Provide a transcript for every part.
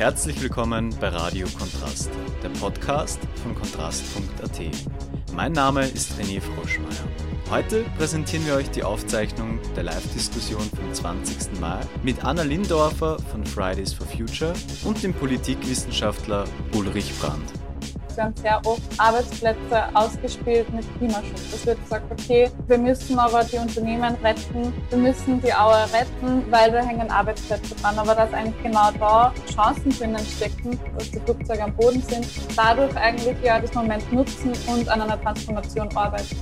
Herzlich willkommen bei Radio Kontrast, der Podcast von kontrast.at. Mein Name ist René Froschmeier. Heute präsentieren wir euch die Aufzeichnung der Live-Diskussion vom 20. Mai mit Anna Lindorfer von Fridays for Future und dem Politikwissenschaftler Ulrich Brandt werden sehr oft Arbeitsplätze ausgespielt mit Klimaschutz. Es wird gesagt, okay, wir müssen aber die Unternehmen retten, wir müssen die Aue retten, weil da hängen Arbeitsplätze dran. Aber dass eigentlich genau da Chancen drinnen stecken, dass die Flugzeuge am Boden sind, dadurch eigentlich ja das Moment nutzen und an einer Transformation arbeiten.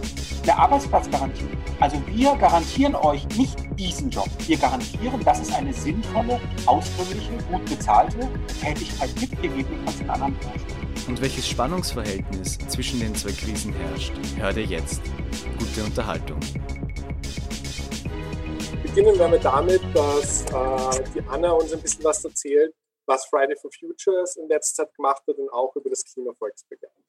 Der Arbeitsplatzgarantie. Also wir garantieren euch nicht diesen Job. Wir garantieren, dass es eine sinnvolle, ausdrückliche, gut bezahlte Tätigkeit gibt, gegebenenfalls in anderen Branchen und welches Spannungsverhältnis zwischen den zwei Krisen herrscht, hört ihr jetzt. Gute Unterhaltung. Beginnen wir damit, dass äh, die Anna uns ein bisschen was erzählt, was Friday for Futures in letzter Zeit gemacht hat und auch über das Klimavolksbegehren.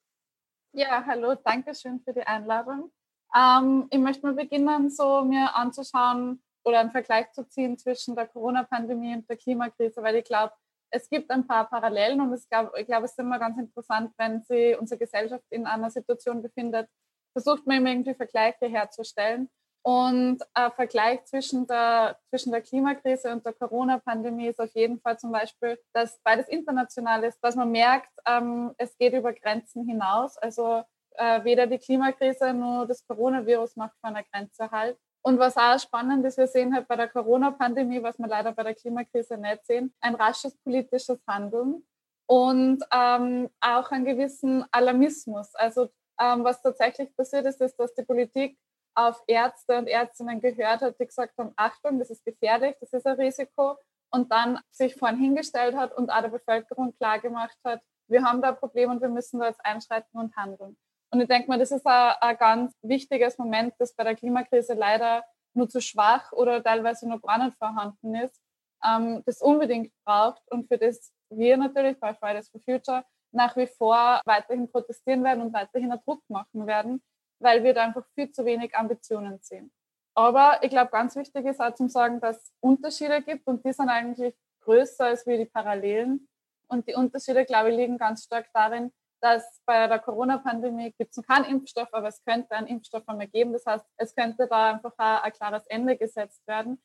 Ja, hallo, danke schön für die Einladung. Ähm, ich möchte mal beginnen, so mir anzuschauen oder einen Vergleich zu ziehen zwischen der Corona-Pandemie und der Klimakrise, weil ich glaube, es gibt ein paar Parallelen und glaub, ich glaube, es ist immer ganz interessant, wenn sich unsere Gesellschaft in einer Situation befindet, versucht man immer irgendwie Vergleiche herzustellen. Und ein Vergleich zwischen der, zwischen der Klimakrise und der Corona-Pandemie ist auf jeden Fall zum Beispiel, dass beides international ist, dass man merkt, ähm, es geht über Grenzen hinaus. Also äh, weder die Klimakrise noch das Coronavirus macht von einer Grenze halt. Und was auch spannend ist, wir sehen halt bei der Corona-Pandemie, was wir leider bei der Klimakrise nicht sehen, ein rasches politisches Handeln und ähm, auch einen gewissen Alarmismus. Also ähm, was tatsächlich passiert ist, ist, dass die Politik auf Ärzte und Ärztinnen gehört hat, die gesagt haben, Achtung, das ist gefährlich, das ist ein Risiko und dann sich vorhin hingestellt hat und auch der Bevölkerung klargemacht hat, wir haben da ein Problem und wir müssen da jetzt einschreiten und handeln. Und ich denke mal, das ist ein, ganz wichtiges Moment, das bei der Klimakrise leider nur zu schwach oder teilweise noch gar nicht vorhanden ist, ähm, das unbedingt braucht und für das wir natürlich bei Fridays for Future nach wie vor weiterhin protestieren werden und weiterhin einen Druck machen werden, weil wir da einfach viel zu wenig Ambitionen sehen. Aber ich glaube, ganz wichtig ist auch zu sagen, dass es Unterschiede gibt und die sind eigentlich größer als wie die Parallelen. Und die Unterschiede, glaube ich, liegen ganz stark darin, dass bei der Corona-Pandemie gibt es keinen Impfstoff, aber es könnte einen Impfstoff einmal geben. Das heißt, es könnte da einfach ein klares Ende gesetzt werden.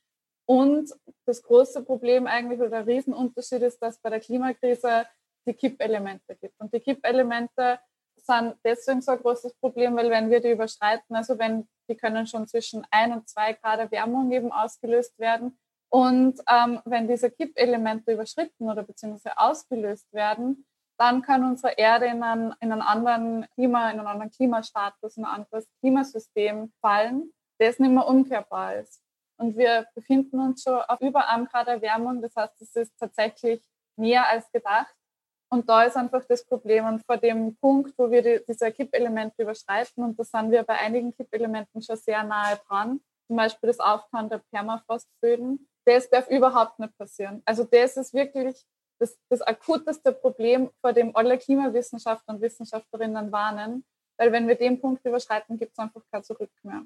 Und das große Problem eigentlich oder der Riesenunterschied ist, dass bei der Klimakrise die Kippelemente gibt. Und die Kippelemente sind deswegen so ein großes Problem, weil wenn wir die überschreiten, also wenn die können schon zwischen ein und zwei Grad Erwärmung eben ausgelöst werden. Und ähm, wenn diese Kippelemente überschritten oder beziehungsweise ausgelöst werden, dann kann unsere Erde in einen, in einen anderen Klima, in einen anderen Klimastatus, in ein anderes Klimasystem fallen, das nicht mehr umkehrbar ist. Und wir befinden uns schon auf über einem Grad Erwärmung. Das heißt, es ist tatsächlich mehr als gedacht. Und da ist einfach das Problem. Und vor dem Punkt, wo wir die, diese Kippelemente überschreiten, und da sind wir bei einigen Kippelementen schon sehr nahe dran, zum Beispiel das Auftauen der Permafrostböden, das darf überhaupt nicht passieren. Also das ist wirklich das, das akuteste Problem, vor dem alle Klimawissenschaftler und Wissenschaftlerinnen warnen. Weil wenn wir den Punkt überschreiten, gibt es einfach kein Zurück mehr.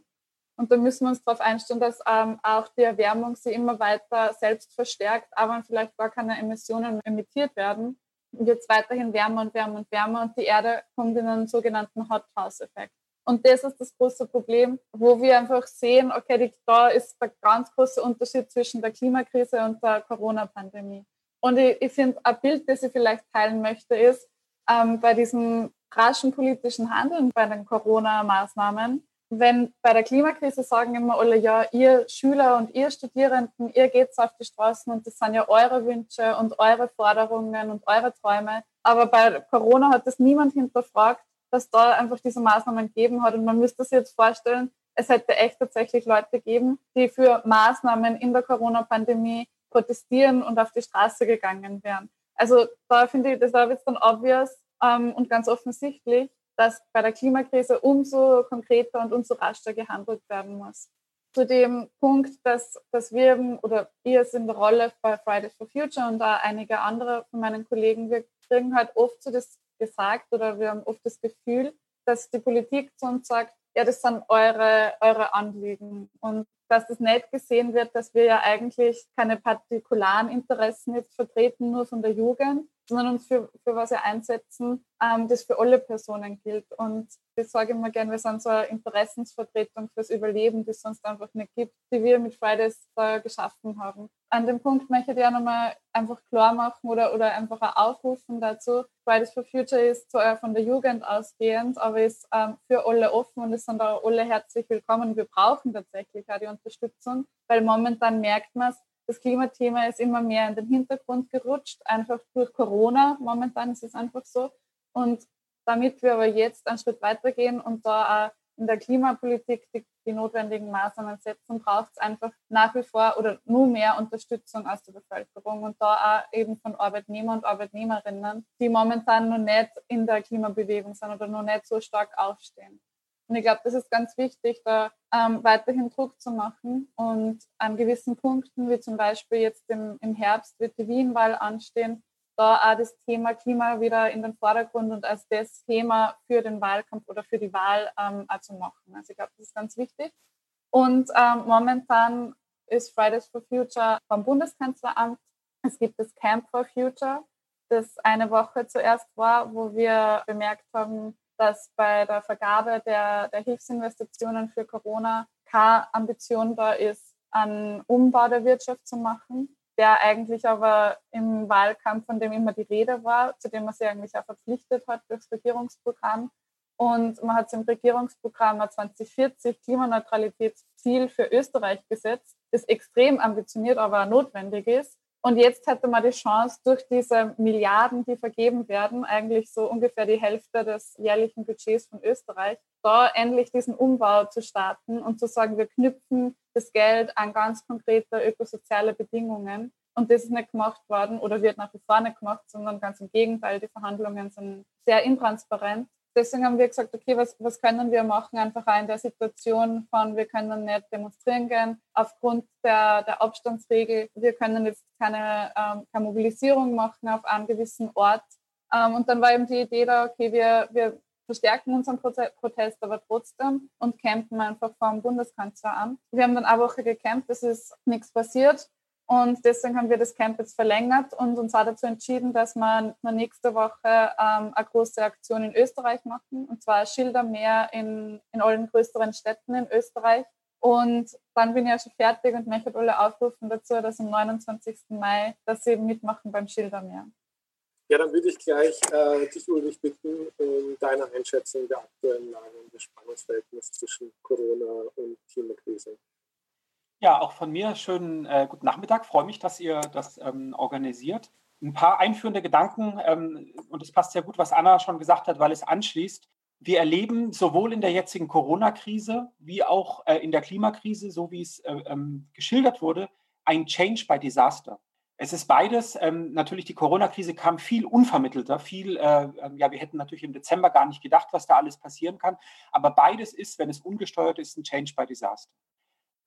Und da müssen wir uns darauf einstellen, dass ähm, auch die Erwärmung sie immer weiter selbst verstärkt, aber vielleicht gar keine Emissionen emittiert werden. Und jetzt weiterhin wärmer und wärmer und wärmer und die Erde kommt in einen sogenannten Hot House Effekt. Und das ist das große Problem, wo wir einfach sehen, okay, die, da ist der ganz große Unterschied zwischen der Klimakrise und der Corona-Pandemie. Und ich, ich finde, ein Bild, das ich vielleicht teilen möchte, ist, ähm, bei diesem raschen politischen Handeln bei den Corona-Maßnahmen, wenn bei der Klimakrise sagen immer alle, ja, ihr Schüler und ihr Studierenden, ihr geht auf die Straßen und das sind ja eure Wünsche und eure Forderungen und eure Träume. Aber bei Corona hat das niemand hinterfragt, dass da einfach diese Maßnahmen gegeben hat. Und man müsste sich jetzt vorstellen, es hätte echt tatsächlich Leute gegeben, die für Maßnahmen in der Corona-Pandemie protestieren und auf die Straße gegangen wären. Also da finde ich, das war jetzt dann obvious ähm, und ganz offensichtlich, dass bei der Klimakrise umso konkreter und umso rascher gehandelt werden muss. Zu dem Punkt, dass, dass wir oder ihr es in der Rolle bei Fridays for Future und da einige andere von meinen Kollegen, wir kriegen halt oft so das gesagt oder wir haben oft das Gefühl, dass die Politik zu uns sagt, ja, das sind eure, eure Anliegen und dass das nicht gesehen wird, dass wir ja eigentlich keine partikularen Interessen jetzt vertreten, nur von der Jugend, sondern uns für, für was wir einsetzen, ähm, das für alle Personen gilt. Und das sage ich immer gerne, wir sind so eine Interessensvertretung fürs Überleben, die es sonst einfach nicht gibt, die wir mit Fridays da geschaffen haben. An dem Punkt möchte ich auch nochmal einfach klar machen oder, oder einfach auch aufrufen dazu. Fridays for Future ist zwar von der Jugend ausgehend, aber ist ähm, für alle offen und es sind auch alle herzlich willkommen. Wir brauchen tatsächlich auch die Unterstützung, weil momentan merkt man es, das Klimathema ist immer mehr in den Hintergrund gerutscht, einfach durch Corona. Momentan ist es einfach so. Und damit wir aber jetzt einen Schritt weitergehen und da auch in der Klimapolitik die, die notwendigen Maßnahmen setzen, braucht es einfach nach wie vor oder nur mehr Unterstützung aus der Bevölkerung und da auch eben von Arbeitnehmern und Arbeitnehmerinnen, die momentan noch nicht in der Klimabewegung sind oder noch nicht so stark aufstehen. Und ich glaube, das ist ganz wichtig, da ähm, weiterhin Druck zu machen und an gewissen Punkten, wie zum Beispiel jetzt im, im Herbst wird die Wienwahl anstehen, da auch das Thema Klima wieder in den Vordergrund und als das Thema für den Wahlkampf oder für die Wahl ähm, auch zu machen. Also ich glaube, das ist ganz wichtig. Und ähm, momentan ist Fridays for Future vom Bundeskanzleramt. Es gibt das Camp for Future, das eine Woche zuerst war, wo wir bemerkt haben, dass bei der Vergabe der, der Hilfsinvestitionen für Corona keine Ambition da ist, einen Umbau der Wirtschaft zu machen, der eigentlich aber im Wahlkampf, von dem immer die Rede war, zu dem man sich eigentlich auch verpflichtet hat durchs Regierungsprogramm. Und man hat im Regierungsprogramm ein 2040 Klimaneutralitätsziel für Österreich gesetzt, das extrem ambitioniert, aber notwendig ist. Und jetzt hätte man die Chance, durch diese Milliarden, die vergeben werden, eigentlich so ungefähr die Hälfte des jährlichen Budgets von Österreich, da endlich diesen Umbau zu starten und zu sagen, wir knüpfen das Geld an ganz konkrete ökosoziale Bedingungen. Und das ist nicht gemacht worden oder wird nach wie vor nicht gemacht, sondern ganz im Gegenteil, die Verhandlungen sind sehr intransparent deswegen haben wir gesagt, okay, was, was können wir machen, einfach auch in der Situation von, wir können nicht demonstrieren gehen aufgrund der, der Abstandsregel, wir können jetzt keine, ähm, keine Mobilisierung machen auf einem gewissen Ort. Ähm, und dann war eben die Idee da, okay, wir, wir verstärken unseren Protest aber trotzdem und campen einfach vor dem Bundeskanzleramt. Wir haben dann eine Woche gecampt, es ist nichts passiert. Und deswegen haben wir das Camp jetzt verlängert und uns auch dazu entschieden, dass wir nächste Woche ähm, eine große Aktion in Österreich machen, und zwar Schildermeer in, in allen größeren Städten in Österreich. Und dann bin ich ja schon fertig und möchte alle aufrufen dazu, dass am 29. Mai, dass sie mitmachen beim Schildermeer. Ja, dann würde ich gleich äh, dich, Ulrich, bitten, um deine Einschätzung der aktuellen Lage und des Spannungsverhältnisses zwischen Corona und Klimakrise. Ja, auch von mir schönen äh, guten Nachmittag. Freue mich, dass ihr das ähm, organisiert. Ein paar einführende Gedanken, ähm, und es passt sehr gut, was Anna schon gesagt hat, weil es anschließt. Wir erleben sowohl in der jetzigen Corona-Krise wie auch äh, in der Klimakrise, so wie es äh, ähm, geschildert wurde, ein Change by Disaster. Es ist beides. Ähm, natürlich, die Corona-Krise kam viel unvermittelter, viel, äh, ähm, ja, wir hätten natürlich im Dezember gar nicht gedacht, was da alles passieren kann. Aber beides ist, wenn es ungesteuert ist, ein Change by Disaster.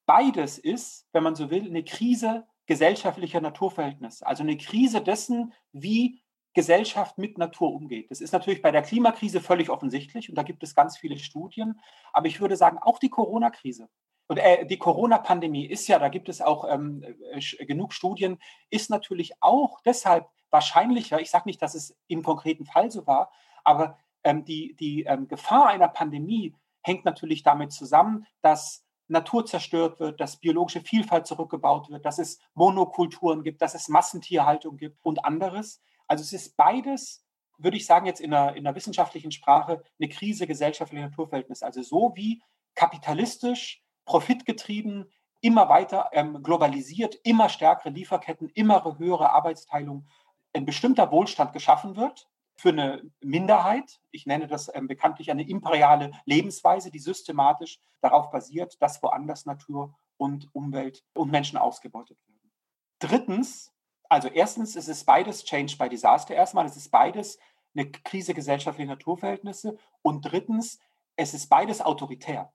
Beides ist, wenn man so will, eine Krise gesellschaftlicher Naturverhältnisse, also eine Krise dessen, wie Gesellschaft mit Natur umgeht. Das ist natürlich bei der Klimakrise völlig offensichtlich und da gibt es ganz viele Studien. Aber ich würde sagen, auch die Corona-Krise und äh, die Corona-Pandemie ist ja, da gibt es auch ähm, äh, genug Studien, ist natürlich auch deshalb wahrscheinlicher. Ich sage nicht, dass es im konkreten Fall so war, aber ähm, die, die ähm, Gefahr einer Pandemie hängt natürlich damit zusammen, dass Natur zerstört wird, dass biologische Vielfalt zurückgebaut wird, dass es Monokulturen gibt, dass es Massentierhaltung gibt und anderes. Also es ist beides, würde ich sagen, jetzt in der, in der wissenschaftlichen Sprache eine Krise gesellschaftlicher Naturverhältnisse. Also so wie kapitalistisch, profitgetrieben, immer weiter ähm, globalisiert, immer stärkere Lieferketten, immer höhere Arbeitsteilung, ein bestimmter Wohlstand geschaffen wird, für eine Minderheit. Ich nenne das ähm, bekanntlich eine imperiale Lebensweise, die systematisch darauf basiert, dass woanders Natur und Umwelt und Menschen ausgebeutet werden. Drittens, also erstens ist es beides Change by Disaster erstmal, es ist beides eine Krise gesellschaftlicher Naturverhältnisse und drittens, es ist beides autoritär.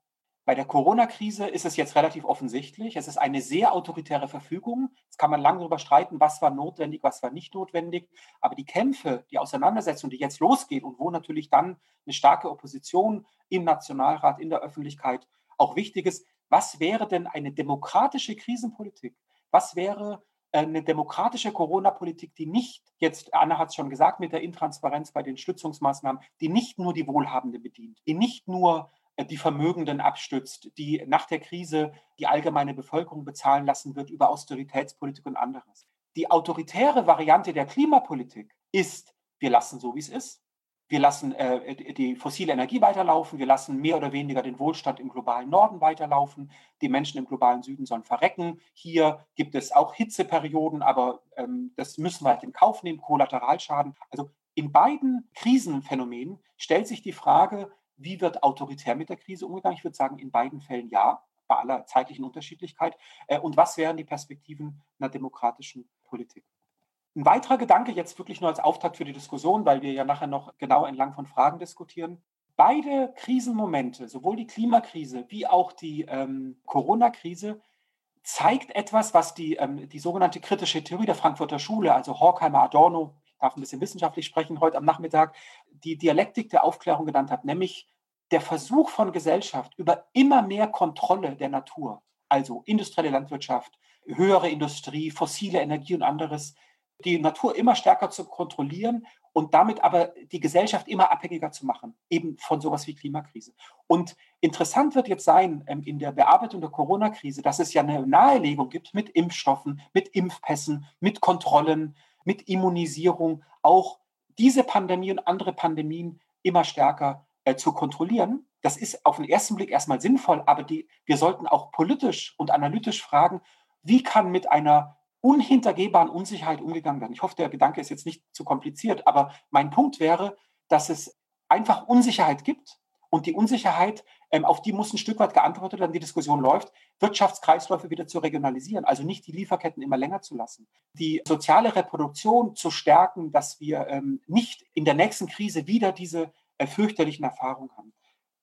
Bei der Corona-Krise ist es jetzt relativ offensichtlich. Es ist eine sehr autoritäre Verfügung. Jetzt kann man lange darüber streiten, was war notwendig, was war nicht notwendig. Aber die Kämpfe, die Auseinandersetzung, die jetzt losgeht und wo natürlich dann eine starke Opposition im Nationalrat, in der Öffentlichkeit auch wichtig ist, Was wäre denn eine demokratische Krisenpolitik? Was wäre äh, eine demokratische Corona-Politik, die nicht jetzt, Anna hat es schon gesagt, mit der Intransparenz bei den Stützungsmaßnahmen, die nicht nur die Wohlhabenden bedient, die nicht nur die Vermögenden abstützt, die nach der Krise die allgemeine Bevölkerung bezahlen lassen wird über Austeritätspolitik und anderes. Die autoritäre Variante der Klimapolitik ist, wir lassen so, wie es ist. Wir lassen äh, die fossile Energie weiterlaufen. Wir lassen mehr oder weniger den Wohlstand im globalen Norden weiterlaufen. Die Menschen im globalen Süden sollen verrecken. Hier gibt es auch Hitzeperioden, aber ähm, das müssen wir halt in Kauf nehmen, Kollateralschaden. Also in beiden Krisenphänomenen stellt sich die Frage, wie wird autoritär mit der Krise umgegangen? Ich würde sagen, in beiden Fällen ja, bei aller zeitlichen Unterschiedlichkeit. Äh, und was wären die Perspektiven einer demokratischen Politik? Ein weiterer Gedanke, jetzt wirklich nur als Auftakt für die Diskussion, weil wir ja nachher noch genau entlang von Fragen diskutieren. Beide Krisenmomente, sowohl die Klimakrise wie auch die ähm, Corona-Krise, zeigt etwas, was die, ähm, die sogenannte kritische Theorie der Frankfurter Schule, also Horkheimer, Adorno, darf ein bisschen wissenschaftlich sprechen heute am Nachmittag, die Dialektik der Aufklärung genannt hat, nämlich der Versuch von Gesellschaft über immer mehr Kontrolle der Natur, also industrielle Landwirtschaft, höhere Industrie, fossile Energie und anderes, die Natur immer stärker zu kontrollieren und damit aber die Gesellschaft immer abhängiger zu machen, eben von sowas wie Klimakrise. Und interessant wird jetzt sein ähm, in der Bearbeitung der Corona-Krise, dass es ja eine Nahelegung gibt mit Impfstoffen, mit Impfpässen, mit Kontrollen, mit Immunisierung, auch diese Pandemie und andere Pandemien immer stärker äh, zu kontrollieren. Das ist auf den ersten Blick erstmal sinnvoll, aber die, wir sollten auch politisch und analytisch fragen, wie kann mit einer unhintergehbaren Unsicherheit umgegangen werden. Ich hoffe, der Gedanke ist jetzt nicht zu kompliziert, aber mein Punkt wäre, dass es einfach Unsicherheit gibt und die Unsicherheit, ähm, auf die muss ein Stück weit geantwortet werden, die Diskussion läuft, Wirtschaftskreisläufe wieder zu regionalisieren, also nicht die Lieferketten immer länger zu lassen, die soziale Reproduktion zu stärken, dass wir ähm, nicht in der nächsten Krise wieder diese äh, fürchterlichen Erfahrungen haben.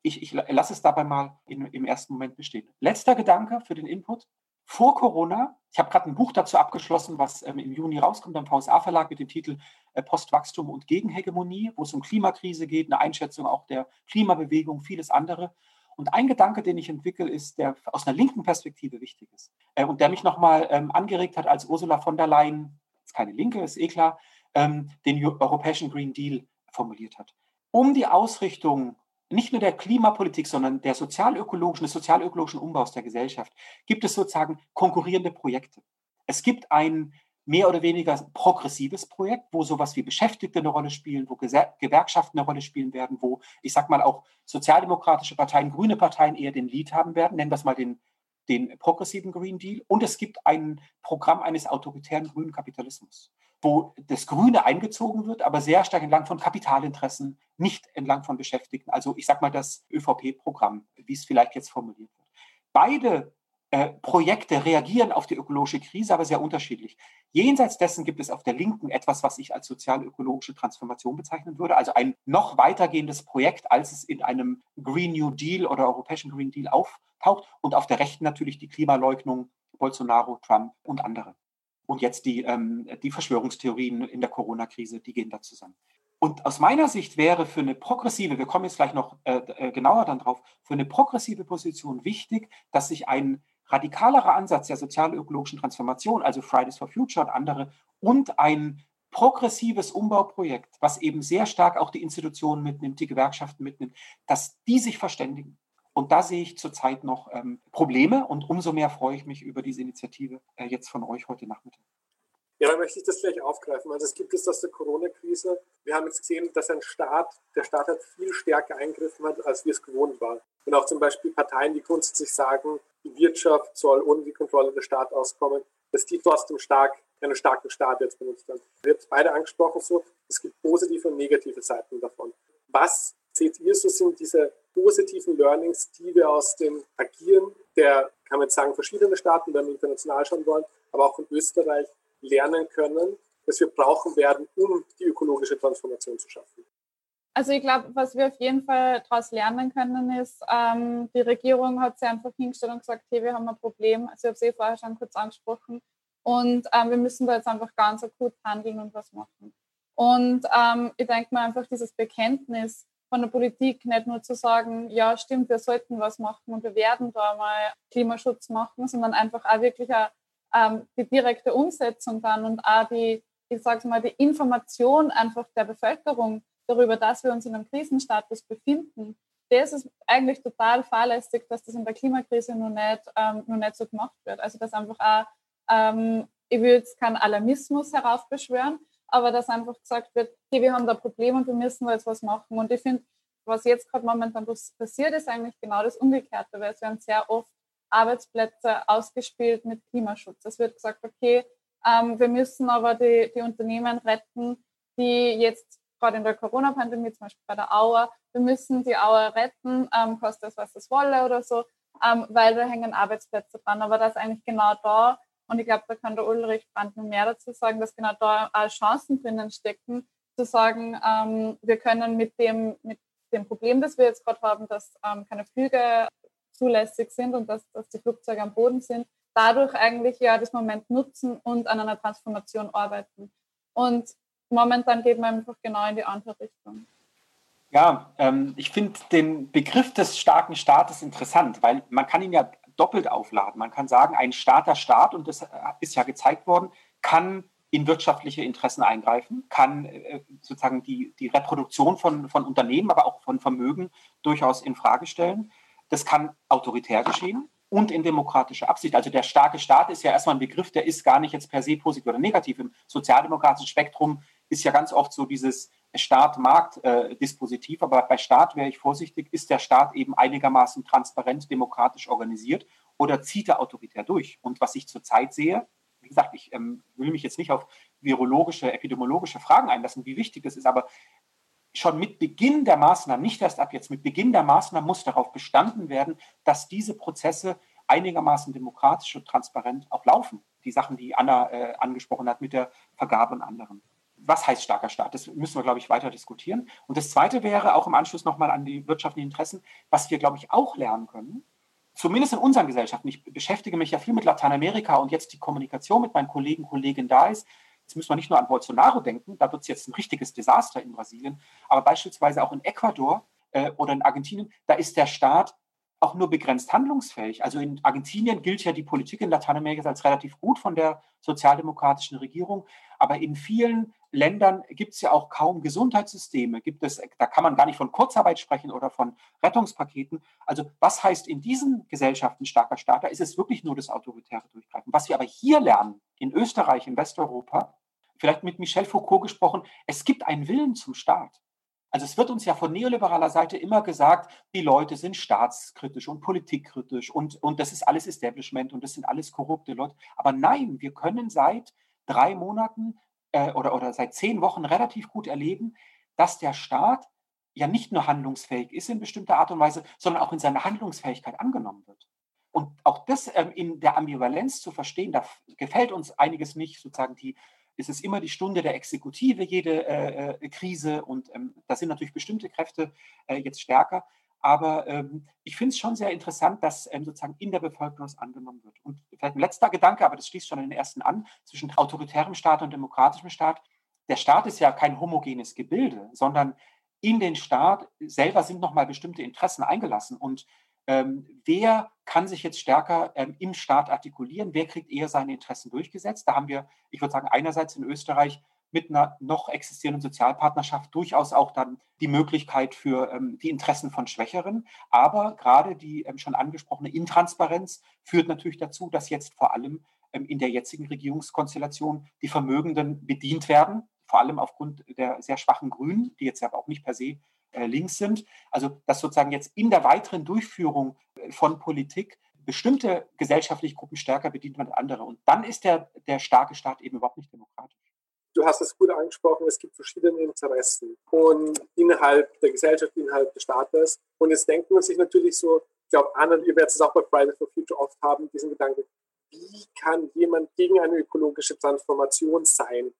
Ich, ich lasse es dabei mal in, im ersten Moment bestehen. Letzter Gedanke für den Input vor Corona, ich habe gerade ein Buch dazu abgeschlossen, was ähm, im Juni rauskommt beim VSA-Verlag mit dem Titel äh, Postwachstum und Gegenhegemonie, wo es um Klimakrise geht, eine Einschätzung auch der Klimabewegung, vieles andere. Und ein Gedanke, den ich entwickle, ist, der aus einer linken Perspektive wichtig ist äh, und der mich nochmal ähm, angeregt hat, als Ursula von der Leyen, ist keine Linke, ist eh klar, ähm, den europäischen Green Deal formuliert hat. Um die Ausrichtung nicht nur der Klimapolitik, sondern der sozialökologischen, des sozialökologischen Umbaus der Gesellschaft gibt es sozusagen konkurrierende Projekte. Es gibt ein mehr oder weniger progressives Projekt, wo sowas wie Beschäftigte eine Rolle spielen, wo Gewerkschaften eine Rolle spielen werden, wo ich sag mal auch sozialdemokratische Parteien, grüne Parteien eher den Lead haben werden, nennen wir es mal den, den progressiven Green Deal. Und es gibt ein Programm eines autoritären grünen Kapitalismus wo das Grüne eingezogen wird, aber sehr stark entlang von Kapitalinteressen, nicht entlang von Beschäftigten. Also ich sage mal das ÖVP-Programm, wie es vielleicht jetzt formuliert wird. Beide äh, Projekte reagieren auf die ökologische Krise, aber sehr unterschiedlich. Jenseits dessen gibt es auf der Linken etwas, was ich als sozial-ökologische Transformation bezeichnen würde, also ein noch weitergehendes Projekt, als es in einem Green New Deal oder europäischen Green Deal auftaucht. Und auf der Rechten natürlich die Klimaleugnung, Bolsonaro, Trump und andere. Und jetzt die, ähm, die Verschwörungstheorien in der Corona-Krise, die gehen da zusammen. Und aus meiner Sicht wäre für eine progressive, wir kommen jetzt gleich noch äh, äh, genauer dann drauf, für eine progressive Position wichtig, dass sich ein radikalerer Ansatz der sozial-ökologischen Transformation, also Fridays for Future und andere, und ein progressives Umbauprojekt, was eben sehr stark auch die Institutionen mitnimmt, die Gewerkschaften mitnimmt, dass die sich verständigen. Und da sehe ich zurzeit noch ähm, Probleme und umso mehr freue ich mich über diese Initiative äh, jetzt von euch heute Nachmittag. Ja, dann möchte ich das gleich aufgreifen. Also es gibt es aus der Corona-Krise. Wir haben jetzt gesehen, dass ein Staat, der Staat hat viel stärker eingegriffen hat, als wir es gewohnt waren. Und auch zum Beispiel Parteien, die grundsätzlich sagen, die Wirtschaft soll ohne die Kontrolle des Staates auskommen, dass die trotzdem stark, einen starken Staat jetzt benutzt haben. Wir haben beide angesprochen, so, es gibt positive und negative Seiten davon. Was seht ihr so sind diese positiven Learnings, die wir aus dem Agieren der, kann man jetzt sagen, verschiedenen Staaten, wenn wir international schauen wollen, aber auch von Österreich lernen können, dass wir brauchen werden, um die ökologische Transformation zu schaffen? Also ich glaube, was wir auf jeden Fall daraus lernen können, ist, ähm, die Regierung hat sich einfach hingestellt und gesagt, hey, wir haben ein Problem. Also ich habe es eh vorher schon kurz angesprochen. Und ähm, wir müssen da jetzt einfach ganz akut handeln und was machen. Und ähm, ich denke mal einfach dieses Bekenntnis, von der Politik nicht nur zu sagen, ja, stimmt, wir sollten was machen und wir werden da mal Klimaschutz machen, sondern einfach auch wirklich eine, ähm, die direkte Umsetzung dann und auch die, ich sage mal, die Information einfach der Bevölkerung darüber, dass wir uns in einem Krisenstatus befinden. Das ist eigentlich total fahrlässig, dass das in der Klimakrise noch nicht, ähm, noch nicht so gemacht wird. Also dass einfach auch, ähm, ich will jetzt keinen Alarmismus heraufbeschwören, aber dass einfach gesagt wird, okay, wir haben da Probleme und wir müssen da jetzt was machen. Und ich finde, was jetzt gerade momentan passiert, ist eigentlich genau das Umgekehrte, weil es werden sehr oft Arbeitsplätze ausgespielt mit Klimaschutz. Es wird gesagt, okay, ähm, wir müssen aber die, die Unternehmen retten, die jetzt gerade in der Corona-Pandemie, zum Beispiel bei der Auer, wir müssen die Auer retten, ähm, kostet es, was es wolle oder so, ähm, weil da hängen Arbeitsplätze dran. Aber das eigentlich genau da und ich glaube, da kann der Ulrich Brandt noch mehr dazu sagen, dass genau da auch Chancen drinnen stecken, zu sagen, ähm, wir können mit dem, mit dem Problem, das wir jetzt gerade haben, dass ähm, keine Flüge zulässig sind und dass, dass die Flugzeuge am Boden sind, dadurch eigentlich ja das Moment nutzen und an einer Transformation arbeiten. Und momentan geht man einfach genau in die andere Richtung. Ja, ähm, ich finde den Begriff des starken Staates interessant, weil man kann ihn ja doppelt aufladen. Man kann sagen, ein starker Staat, und das äh, ist ja gezeigt worden, kann in wirtschaftliche Interessen eingreifen, kann äh, sozusagen die, die Reproduktion von, von Unternehmen, aber auch von Vermögen durchaus in Frage stellen. Das kann autoritär geschehen und in demokratischer Absicht. Also der starke Staat ist ja erstmal ein Begriff, der ist gar nicht jetzt per se positiv oder negativ. Im sozialdemokratischen Spektrum ist ja ganz oft so dieses Staat-Markt-Dispositiv, aber bei Staat wäre ich vorsichtig, ist der Staat eben einigermaßen transparent, demokratisch organisiert oder zieht er autoritär durch? Und was ich zurzeit sehe, wie gesagt, ich ähm, will mich jetzt nicht auf virologische, epidemiologische Fragen einlassen, wie wichtig das ist, aber schon mit Beginn der Maßnahmen, nicht erst ab jetzt, mit Beginn der Maßnahmen muss darauf bestanden werden, dass diese Prozesse einigermaßen demokratisch und transparent auch laufen. Die Sachen, die Anna äh, angesprochen hat mit der Vergabe und anderen was heißt starker Staat? Das müssen wir, glaube ich, weiter diskutieren. Und das Zweite wäre auch im Anschluss nochmal an die wirtschaftlichen Interessen, was wir, glaube ich, auch lernen können, zumindest in unseren Gesellschaften. Ich beschäftige mich ja viel mit Lateinamerika und jetzt die Kommunikation mit meinen Kollegen, Kolleginnen da ist. Jetzt müssen wir nicht nur an Bolsonaro denken, da wird es jetzt ein richtiges Desaster in Brasilien, aber beispielsweise auch in Ecuador äh, oder in Argentinien, da ist der Staat auch nur begrenzt handlungsfähig. Also in Argentinien gilt ja die Politik in Lateinamerika als relativ gut von der sozialdemokratischen Regierung, aber in vielen Ländern gibt es ja auch kaum Gesundheitssysteme. Gibt es, da kann man gar nicht von Kurzarbeit sprechen oder von Rettungspaketen. Also was heißt in diesen Gesellschaften starker Staat? Da ist es wirklich nur das autoritäre Durchgreifen. Was wir aber hier lernen, in Österreich, in Westeuropa, vielleicht mit Michel Foucault gesprochen, es gibt einen Willen zum Staat. Also es wird uns ja von neoliberaler Seite immer gesagt, die Leute sind staatskritisch und politikkritisch und, und das ist alles Establishment und das sind alles korrupte Leute. Aber nein, wir können seit drei Monaten äh, oder, oder seit zehn Wochen relativ gut erleben, dass der Staat ja nicht nur handlungsfähig ist in bestimmter Art und Weise, sondern auch in seiner Handlungsfähigkeit angenommen wird. Und auch das ähm, in der Ambivalenz zu verstehen, da gefällt uns einiges nicht, sozusagen die, es ist immer die Stunde der Exekutive, jede äh, äh Krise und ähm, da sind natürlich bestimmte Kräfte äh, jetzt stärker. Aber ähm, ich finde es schon sehr interessant, dass ähm, sozusagen in der Bevölkerung das angenommen wird. Und vielleicht ein letzter Gedanke, aber das schließt schon den ersten an, zwischen autoritärem Staat und demokratischem Staat. Der Staat ist ja kein homogenes Gebilde, sondern in den Staat selber sind nochmal bestimmte Interessen eingelassen. Und ähm, wer kann sich jetzt stärker ähm, im Staat artikulieren? Wer kriegt eher seine Interessen durchgesetzt? Da haben wir, ich würde sagen, einerseits in Österreich mit einer noch existierenden Sozialpartnerschaft durchaus auch dann die Möglichkeit für ähm, die Interessen von Schwächeren. Aber gerade die ähm, schon angesprochene Intransparenz führt natürlich dazu, dass jetzt vor allem ähm, in der jetzigen Regierungskonstellation die Vermögenden bedient werden, vor allem aufgrund der sehr schwachen Grünen, die jetzt aber auch nicht per se links sind. Also dass sozusagen jetzt in der weiteren Durchführung äh, von Politik bestimmte gesellschaftliche Gruppen stärker bedient man andere. Und dann ist der, der starke Staat eben überhaupt nicht demokratisch du hast es gut angesprochen, es gibt verschiedene Interessen und innerhalb der Gesellschaft, innerhalb des Staates. Und jetzt denkt man sich natürlich so, ich glaube, Anna, ihr werdet es auch bei Fridays for Future oft haben, diesen Gedanken, wie kann jemand gegen eine ökologische Transformation sein?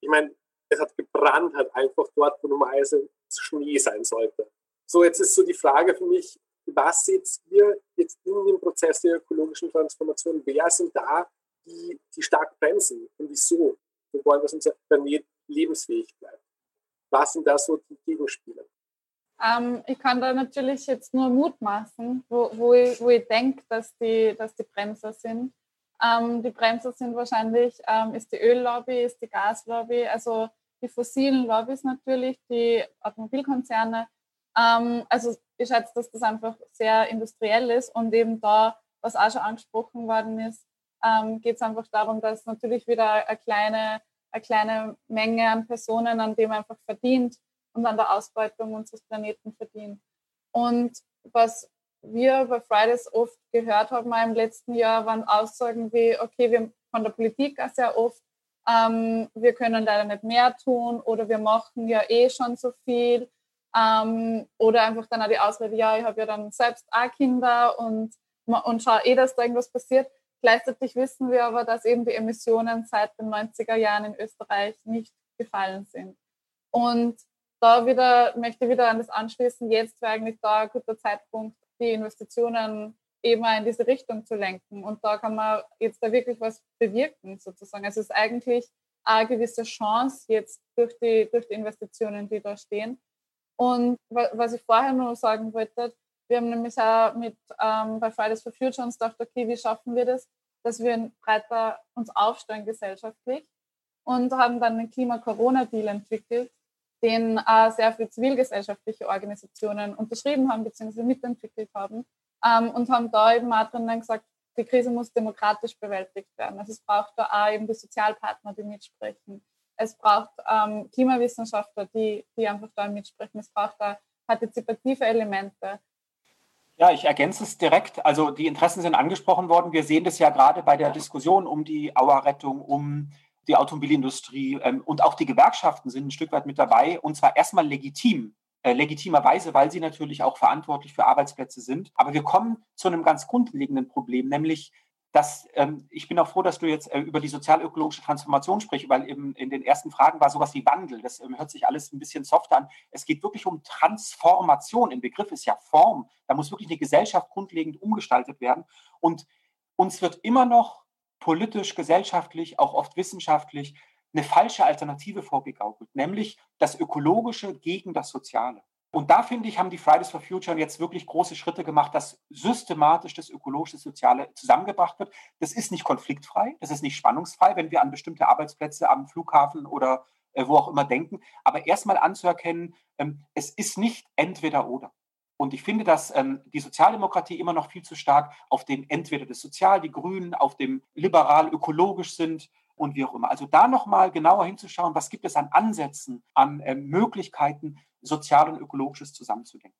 Ich meine, es hat gebrannt, hat einfach dort, wo normalerweise Schnee sein sollte. So, jetzt ist so die Frage für mich, was seht ihr jetzt in dem Prozess der ökologischen Transformation? Wer sind da die, die stark bremsen und wieso? Wir wollen, dass unser Planet lebensfähig bleibt. Was sind da so die Gegenspiele? Ähm, ich kann da natürlich jetzt nur mutmaßen, wo, wo ich, wo ich denke, dass die, dass die Bremser sind. Ähm, die Bremser sind wahrscheinlich, ähm, ist die Öllobby, ist die Gaslobby, also die fossilen Lobbys natürlich, die Automobilkonzerne. Ähm, also ich schätze, dass das einfach sehr industriell ist und eben da, was auch schon angesprochen worden ist, ähm, geht es einfach darum, dass natürlich wieder eine kleine, eine kleine Menge an Personen an dem einfach verdient und an der Ausbeutung unseres Planeten verdient. Und was wir bei Fridays oft gehört haben im letzten Jahr, waren Aussagen wie, okay, wir von der Politik auch sehr oft, ähm, wir können leider nicht mehr tun oder wir machen ja eh schon so viel. Ähm, oder einfach dann auch die Ausrede, ja, ich habe ja dann selbst auch Kinder und, und schaue eh, dass da irgendwas passiert. Gleichzeitig wissen wir aber, dass eben die Emissionen seit den 90er Jahren in Österreich nicht gefallen sind. Und da wieder möchte ich wieder an das anschließen, jetzt wäre eigentlich da ein guter Zeitpunkt, die Investitionen eben in diese Richtung zu lenken. Und da kann man jetzt da wirklich was bewirken, sozusagen. Also es ist eigentlich eine gewisse Chance jetzt durch die, durch die Investitionen, die da stehen. Und was ich vorher nur sagen wollte, wir haben nämlich auch mit ähm, bei Fridays for Future uns gedacht, okay, wie schaffen wir das, dass wir breiter uns aufstellen gesellschaftlich und haben dann den Klima-Corona-Deal entwickelt, den äh, sehr viele zivilgesellschaftliche Organisationen unterschrieben haben bzw. mitentwickelt haben ähm, und haben da eben auch drinnen gesagt, die Krise muss demokratisch bewältigt werden. Also es braucht da auch eben die Sozialpartner, die mitsprechen. Es braucht ähm, Klimawissenschaftler, die, die einfach da mitsprechen. Es braucht da partizipative Elemente. Ja, ich ergänze es direkt. Also die Interessen sind angesprochen worden. Wir sehen das ja gerade bei der Diskussion um die Auerrettung, um die Automobilindustrie ähm, und auch die Gewerkschaften sind ein Stück weit mit dabei und zwar erstmal legitim. Äh, legitimerweise, weil sie natürlich auch verantwortlich für Arbeitsplätze sind. Aber wir kommen zu einem ganz grundlegenden Problem, nämlich dass ähm, ich bin auch froh, dass du jetzt äh, über die sozialökologische Transformation sprichst, weil eben in den ersten Fragen war sowas wie Wandel. Das ähm, hört sich alles ein bisschen softer an. Es geht wirklich um Transformation. Im Begriff ist ja Form. Da muss wirklich eine Gesellschaft grundlegend umgestaltet werden. Und uns wird immer noch politisch, gesellschaftlich, auch oft wissenschaftlich eine falsche Alternative vorgegaukelt, nämlich das Ökologische gegen das Soziale. Und da finde ich, haben die Fridays for Future jetzt wirklich große Schritte gemacht, dass systematisch das ökologische, Soziale zusammengebracht wird. Das ist nicht konfliktfrei, das ist nicht spannungsfrei, wenn wir an bestimmte Arbeitsplätze am Flughafen oder äh, wo auch immer denken. Aber erstmal anzuerkennen, ähm, es ist nicht entweder oder. Und ich finde, dass ähm, die Sozialdemokratie immer noch viel zu stark auf dem entweder das Sozial, die Grünen, auf dem liberal-ökologisch sind und wie auch immer. Also da nochmal genauer hinzuschauen, was gibt es an Ansätzen, an äh, Möglichkeiten, sozial und ökologisches zusammenzudenken.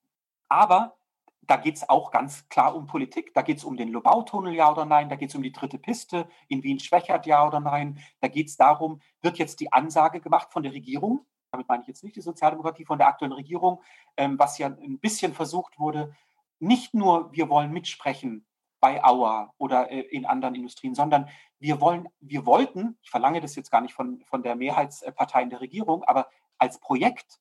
Aber da geht es auch ganz klar um Politik. Da geht es um den Lobautunnel, ja oder nein. Da geht es um die dritte Piste in Wien-Schwächert, ja oder nein. Da geht es darum, wird jetzt die Ansage gemacht von der Regierung, damit meine ich jetzt nicht die Sozialdemokratie, von der aktuellen Regierung, ähm, was ja ein bisschen versucht wurde, nicht nur wir wollen mitsprechen bei Auer oder äh, in anderen Industrien, sondern wir wollen, wir wollten, ich verlange das jetzt gar nicht von, von der Mehrheitspartei in der Regierung, aber als Projekt,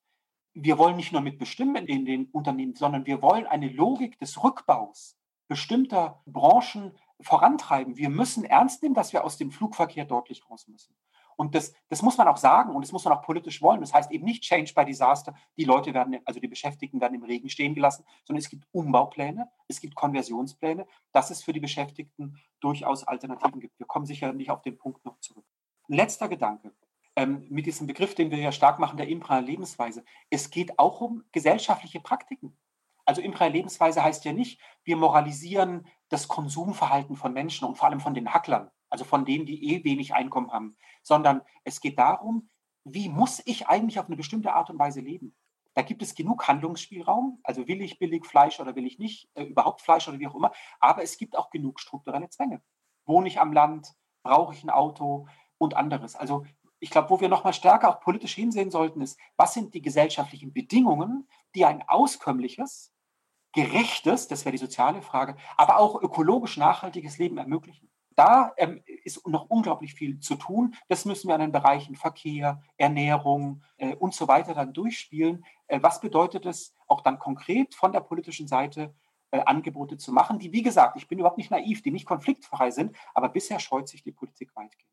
wir wollen nicht nur mitbestimmen in den Unternehmen, sondern wir wollen eine Logik des Rückbaus bestimmter Branchen vorantreiben. Wir müssen ernst nehmen, dass wir aus dem Flugverkehr deutlich raus müssen. Und das, das muss man auch sagen und das muss man auch politisch wollen. Das heißt eben nicht Change by Disaster. Die Leute werden, also die Beschäftigten werden im Regen stehen gelassen, sondern es gibt Umbaupläne, es gibt Konversionspläne, dass es für die Beschäftigten durchaus Alternativen gibt. Wir kommen sicher nicht auf den Punkt noch zurück. Letzter Gedanke. Ähm, mit diesem Begriff, den wir ja stark machen, der impralen Lebensweise. Es geht auch um gesellschaftliche Praktiken. Also imprale Lebensweise heißt ja nicht, wir moralisieren das Konsumverhalten von Menschen und vor allem von den Hacklern also von denen, die eh wenig Einkommen haben, sondern es geht darum, wie muss ich eigentlich auf eine bestimmte Art und Weise leben? Da gibt es genug Handlungsspielraum, also will ich billig Fleisch oder will ich nicht, äh, überhaupt Fleisch oder wie auch immer, aber es gibt auch genug strukturelle Zwänge. Wohne ich am Land, brauche ich ein Auto und anderes. Also ich glaube, wo wir noch mal stärker auch politisch hinsehen sollten, ist, was sind die gesellschaftlichen Bedingungen, die ein auskömmliches, gerechtes, das wäre die soziale Frage, aber auch ökologisch nachhaltiges Leben ermöglichen da ähm, ist noch unglaublich viel zu tun. Das müssen wir an den Bereichen Verkehr, Ernährung äh, und so weiter dann durchspielen. Äh, was bedeutet es auch dann konkret von der politischen Seite, äh, Angebote zu machen, die, wie gesagt, ich bin überhaupt nicht naiv, die nicht konfliktfrei sind, aber bisher scheut sich die Politik weitgehend.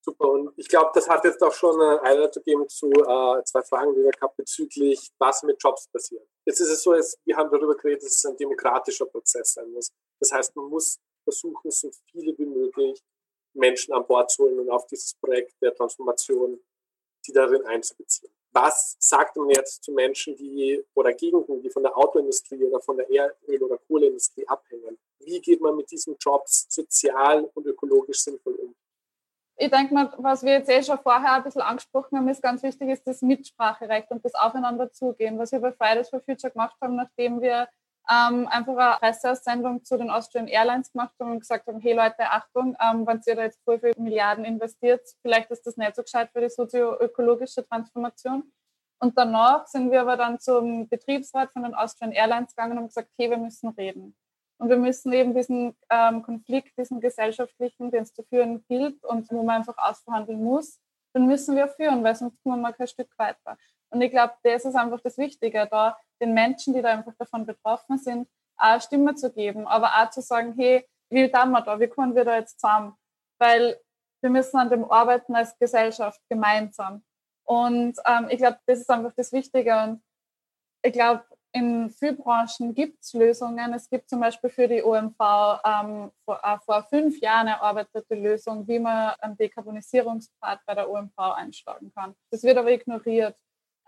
Super, und ich glaube, das hat jetzt auch schon eine Einleitung gegeben zu äh, zwei Fragen, die wir gehabt bezüglich, was mit Jobs passiert. Jetzt ist es so, dass wir haben darüber geredet, dass es ein demokratischer Prozess sein muss. Das heißt, man muss versuchen, so viele wie möglich Menschen an Bord zu holen und auf dieses Projekt der Transformation, die darin einzubeziehen. Was sagt man jetzt zu Menschen, die oder Gegenden, die von der Autoindustrie oder von der Erdöl- oder Kohleindustrie abhängen? Wie geht man mit diesen Jobs sozial und ökologisch sinnvoll um? ich denke mal, was wir jetzt eh schon vorher ein bisschen angesprochen haben, ist ganz wichtig, ist das Mitspracherecht und das Aufeinander zugehen. Was wir bei Fridays for Future gemacht haben, nachdem wir ähm, einfach eine Presseaussendung zu den Austrian Airlines gemacht haben und gesagt haben, hey Leute, Achtung, ähm, wenn ihr da jetzt voll viele Milliarden investiert, vielleicht ist das nicht so gescheit für die sozioökologische Transformation. Und danach sind wir aber dann zum Betriebsrat von den Austrian Airlines gegangen und gesagt, hey, wir müssen reden. Und wir müssen eben diesen ähm, Konflikt, diesen gesellschaftlichen, den es zu führen gilt und wo man einfach ausverhandeln muss, den müssen wir führen, weil sonst kommen wir kein Stück weiter. Und ich glaube, das ist einfach das Wichtige, da den Menschen, die da einfach davon betroffen sind, eine Stimme zu geben, aber auch zu sagen, hey, wie tun wir da, wie kommen wir da jetzt zusammen? Weil wir müssen an dem arbeiten als Gesellschaft gemeinsam. Und ähm, ich glaube, das ist einfach das Wichtige. Und ich glaube, in vielen Branchen gibt es Lösungen. Es gibt zum Beispiel für die OMV ähm, vor, äh, vor, fünf Jahren erarbeitete Lösung, wie man einen Dekarbonisierungspfad bei der OMV einschlagen kann. Das wird aber ignoriert.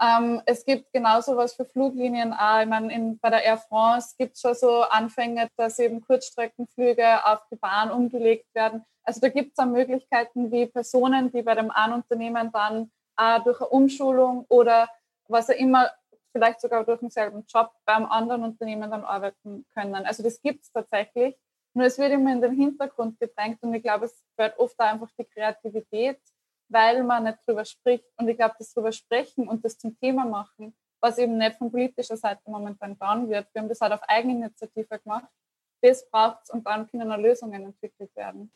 Ähm, es gibt genauso was für Fluglinien auch. Ich meine, in, bei der Air France gibt es schon so Anfänge, dass eben Kurzstreckenflüge auf die Bahn umgelegt werden. Also da gibt es auch Möglichkeiten, wie Personen, die bei dem einen Unternehmen dann äh, durch eine Umschulung oder was auch immer vielleicht sogar durch denselben Job beim anderen Unternehmen dann arbeiten können. Also das gibt es tatsächlich. Nur es wird immer in den Hintergrund gedrängt und ich glaube, es fällt oft einfach die Kreativität, weil man nicht drüber spricht. Und ich glaube, das drüber sprechen und das zum Thema machen, was eben nicht von politischer Seite momentan getan wird, wir haben das halt auf Eigeninitiative gemacht, das braucht es und dann können Lösungen entwickelt werden.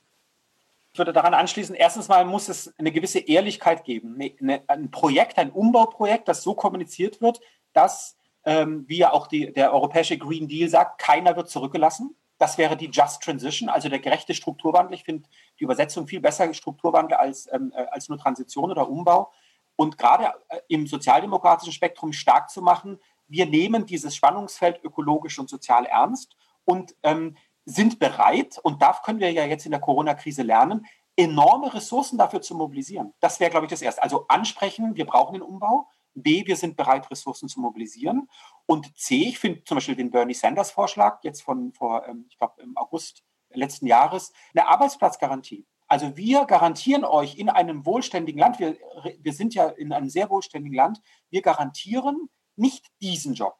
Ich würde daran anschließen, erstens mal muss es eine gewisse Ehrlichkeit geben. ein Projekt, ein Umbauprojekt, das so kommuniziert wird, dass, ähm, wie ja auch die, der europäische Green Deal sagt, keiner wird zurückgelassen. Das wäre die Just Transition, also der gerechte Strukturwandel. Ich finde die Übersetzung viel besser, Strukturwandel als, ähm, äh, als nur Transition oder Umbau. Und gerade äh, im sozialdemokratischen Spektrum stark zu machen, wir nehmen dieses Spannungsfeld ökologisch und sozial ernst und ähm, sind bereit, und da können wir ja jetzt in der Corona-Krise lernen, enorme Ressourcen dafür zu mobilisieren. Das wäre, glaube ich, das Erste. Also ansprechen, wir brauchen den Umbau. B, wir sind bereit, Ressourcen zu mobilisieren. Und C, ich finde zum Beispiel den Bernie Sanders Vorschlag jetzt von vor, ähm, ich glaube, im August letzten Jahres, eine Arbeitsplatzgarantie. Also wir garantieren euch in einem wohlständigen Land, wir, wir sind ja in einem sehr wohlständigen Land, wir garantieren nicht diesen Job.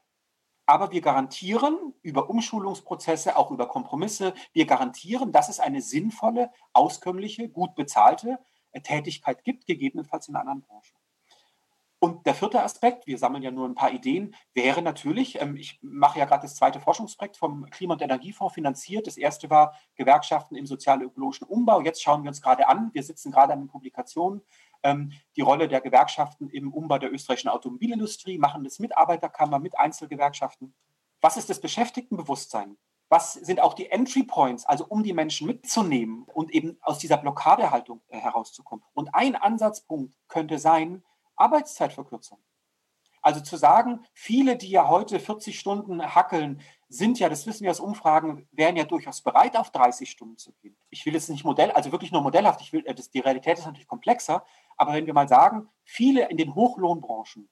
Aber wir garantieren über Umschulungsprozesse, auch über Kompromisse, wir garantieren, dass es eine sinnvolle, auskömmliche, gut bezahlte äh, Tätigkeit gibt, gegebenenfalls in anderen Branchen. Und der vierte Aspekt, wir sammeln ja nur ein paar Ideen, wäre natürlich, ähm, ich mache ja gerade das zweite Forschungsprojekt vom Klima- und Energiefonds finanziert. Das erste war Gewerkschaften im sozial-ökologischen Umbau. Jetzt schauen wir uns gerade an, wir sitzen gerade an den Publikationen, ähm, die Rolle der Gewerkschaften im Umbau der österreichischen Automobilindustrie, machen das mit Arbeiterkammer, mit Einzelgewerkschaften. Was ist das Beschäftigtenbewusstsein? Was sind auch die Entry Points, also um die Menschen mitzunehmen und eben aus dieser Blockadehaltung äh, herauszukommen? Und ein Ansatzpunkt könnte sein, Arbeitszeitverkürzung. Also zu sagen, viele, die ja heute 40 Stunden hackeln, sind ja, das wissen wir aus Umfragen, wären ja durchaus bereit, auf 30 Stunden zu gehen. Ich will jetzt nicht Modell, also wirklich nur modellhaft, ich will, äh, das, die Realität ist natürlich komplexer, aber wenn wir mal sagen, viele in den Hochlohnbranchen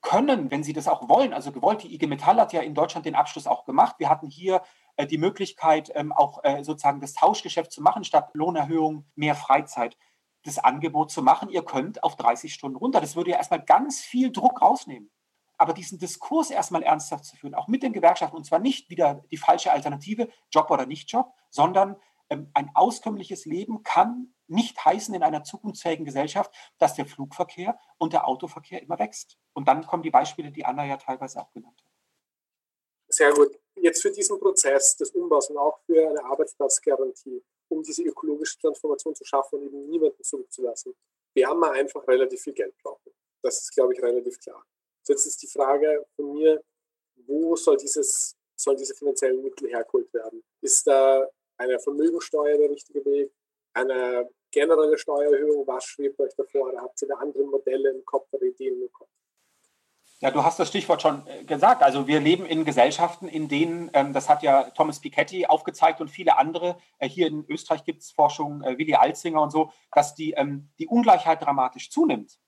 können, wenn sie das auch wollen, also gewollt, die IG Metall hat ja in Deutschland den Abschluss auch gemacht. Wir hatten hier äh, die Möglichkeit, ähm, auch äh, sozusagen das Tauschgeschäft zu machen, statt Lohnerhöhung mehr Freizeit das Angebot zu machen, ihr könnt auf 30 Stunden runter. Das würde ja erstmal ganz viel Druck rausnehmen. Aber diesen Diskurs erstmal ernsthaft zu führen, auch mit den Gewerkschaften, und zwar nicht wieder die falsche Alternative, Job oder Nicht-Job, sondern ähm, ein auskömmliches Leben kann nicht heißen in einer zukunftsfähigen Gesellschaft, dass der Flugverkehr und der Autoverkehr immer wächst. Und dann kommen die Beispiele, die Anna ja teilweise auch genannt hat. Sehr gut. Jetzt für diesen Prozess des Umbaus und auch für eine Arbeitsplatzgarantie um diese ökologische Transformation zu schaffen und eben niemanden zurückzulassen, werden wir einfach relativ viel Geld brauchen. Das ist, glaube ich, relativ klar. Jetzt ist die Frage von mir, wo soll dieses, sollen diese finanziellen Mittel hergeholt werden? Ist da eine Vermögensteuer der richtige Weg? eine generelle Steuererhöhung? Was schwebt euch davor? Habt ihr da andere Modelle im Kopf oder Ideen im Kopf? Ja, du hast das Stichwort schon äh, gesagt. Also wir leben in Gesellschaften, in denen, ähm, das hat ja Thomas Piketty aufgezeigt und viele andere, äh, hier in Österreich gibt es Forschung, äh, Willi Alzinger und so, dass die, ähm, die Ungleichheit dramatisch zunimmt.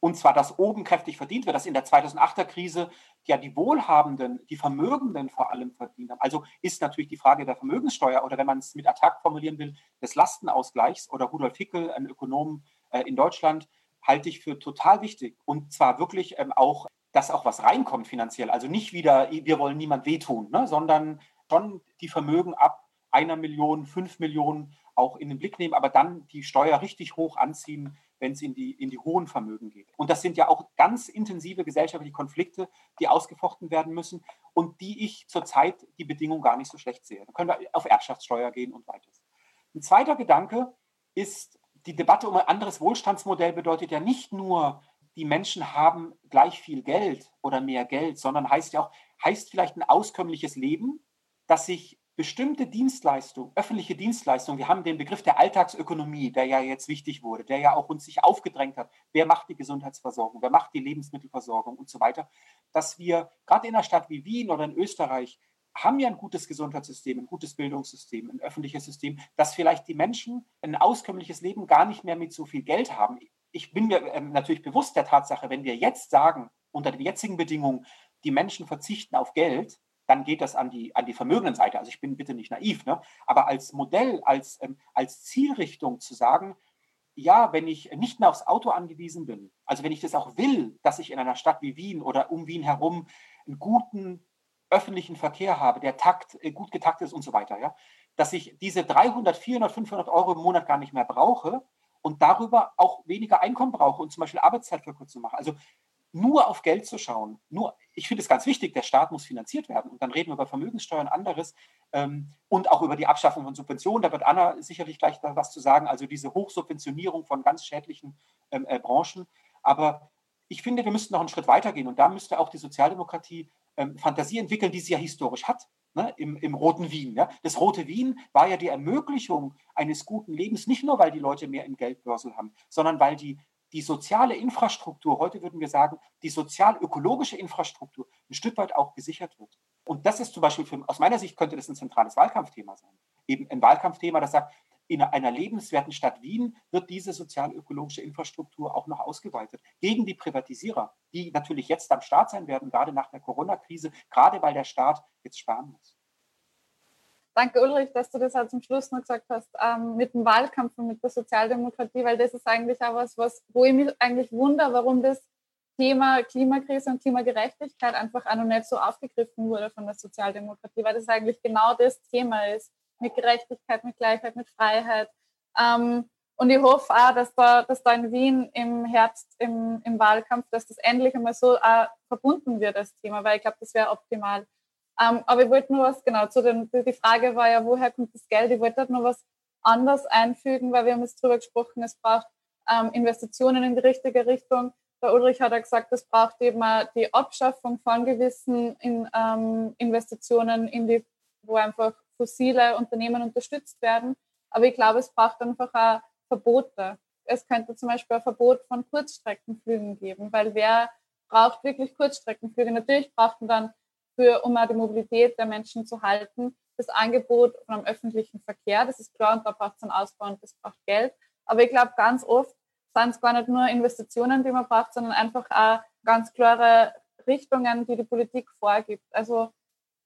Und zwar, dass oben kräftig verdient wird, dass in der 2008er Krise ja die Wohlhabenden, die Vermögenden vor allem verdient haben. Also ist natürlich die Frage der Vermögenssteuer oder wenn man es mit Attac formulieren will, des Lastenausgleichs oder Rudolf Hickel, ein Ökonom in Deutschland, halte ich für total wichtig. Und zwar wirklich ähm, auch, dass auch was reinkommt finanziell. Also nicht wieder, wir wollen niemand wehtun, ne, sondern schon die Vermögen ab einer Million, fünf Millionen auch in den Blick nehmen, aber dann die Steuer richtig hoch anziehen, wenn es in die, in die hohen Vermögen geht. Und das sind ja auch ganz intensive gesellschaftliche Konflikte, die ausgefochten werden müssen und die ich zurzeit die Bedingungen gar nicht so schlecht sehe. Da können wir auf Erbschaftssteuer gehen und weiter. Ein zweiter Gedanke ist, die Debatte um ein anderes Wohlstandsmodell bedeutet ja nicht nur, die Menschen haben gleich viel Geld oder mehr Geld, sondern heißt ja auch, heißt vielleicht ein auskömmliches Leben, das sich bestimmte Dienstleistungen, öffentliche Dienstleistungen, wir haben den Begriff der Alltagsökonomie, der ja jetzt wichtig wurde, der ja auch uns sich aufgedrängt hat, wer macht die Gesundheitsversorgung, wer macht die Lebensmittelversorgung und so weiter, dass wir gerade in einer Stadt wie Wien oder in Österreich haben ja ein gutes Gesundheitssystem, ein gutes Bildungssystem, ein öffentliches System, dass vielleicht die Menschen ein auskömmliches Leben gar nicht mehr mit so viel Geld haben. Ich bin mir ähm, natürlich bewusst der Tatsache, wenn wir jetzt sagen, unter den jetzigen Bedingungen, die Menschen verzichten auf Geld, dann geht das an die, an die Vermögendenseite. Also ich bin bitte nicht naiv, ne? aber als Modell, als, ähm, als Zielrichtung zu sagen, ja, wenn ich nicht mehr aufs Auto angewiesen bin, also wenn ich das auch will, dass ich in einer Stadt wie Wien oder um Wien herum einen guten öffentlichen Verkehr habe, der takt, äh, gut getaktet ist und so weiter, ja, dass ich diese 300, 400, 500 Euro im Monat gar nicht mehr brauche und darüber auch weniger Einkommen brauche und zum Beispiel Arbeitszeit verkürzen mache. Also nur auf Geld zu schauen, nur, ich finde es ganz wichtig, der Staat muss finanziert werden. Und dann reden wir über Vermögenssteuern, anderes ähm, und auch über die Abschaffung von Subventionen. Da wird Anna sicherlich gleich was zu sagen, also diese Hochsubventionierung von ganz schädlichen ähm, äh, Branchen. Aber ich finde, wir müssten noch einen Schritt weitergehen und da müsste auch die Sozialdemokratie ähm, Fantasie entwickeln, die sie ja historisch hat. Ne, im, im roten Wien. Ja. Das rote Wien war ja die Ermöglichung eines guten Lebens, nicht nur, weil die Leute mehr im Geldbörsel haben, sondern weil die die soziale Infrastruktur, heute würden wir sagen, die sozial-ökologische Infrastruktur ein Stück weit auch gesichert wird. Und das ist zum Beispiel, für, aus meiner Sicht könnte das ein zentrales Wahlkampfthema sein. Eben ein Wahlkampfthema, das sagt, in einer lebenswerten Stadt Wien wird diese sozial-ökologische Infrastruktur auch noch ausgeweitet. Gegen die Privatisierer, die natürlich jetzt am Start sein werden, gerade nach der Corona-Krise, gerade weil der Staat jetzt sparen muss. Danke, Ulrich, dass du das halt zum Schluss noch gesagt hast, ähm, mit dem Wahlkampf und mit der Sozialdemokratie, weil das ist eigentlich auch was, was wo ich mich eigentlich wundere, warum das Thema Klimakrise und Klimagerechtigkeit einfach auch noch nicht so aufgegriffen wurde von der Sozialdemokratie, weil das eigentlich genau das Thema ist, mit Gerechtigkeit, mit Gleichheit, mit Freiheit. Ähm, und ich hoffe auch, dass da, dass da in Wien im Herbst, im, im Wahlkampf, dass das endlich einmal so äh, verbunden wird, das Thema, weil ich glaube, das wäre optimal. Ähm, aber ich wollte nur was, genau, zu den, die Frage war ja, woher kommt das Geld? Ich wollte halt nur was anders einfügen, weil wir haben jetzt darüber gesprochen, es braucht ähm, Investitionen in die richtige Richtung. Der Ulrich hat ja gesagt, es braucht eben die Abschaffung von gewissen in, ähm, Investitionen, in die, wo einfach fossile Unternehmen unterstützt werden. Aber ich glaube, es braucht einfach auch Verbote. Es könnte zum Beispiel ein Verbot von Kurzstreckenflügen geben, weil wer braucht wirklich Kurzstreckenflüge? Natürlich braucht man dann für, um auch die Mobilität der Menschen zu halten. Das Angebot vom öffentlichen Verkehr, das ist klar und da braucht es einen Ausbau und das braucht Geld. Aber ich glaube, ganz oft sind es gar nicht nur Investitionen, die man braucht, sondern einfach auch ganz klare Richtungen, die die Politik vorgibt. Also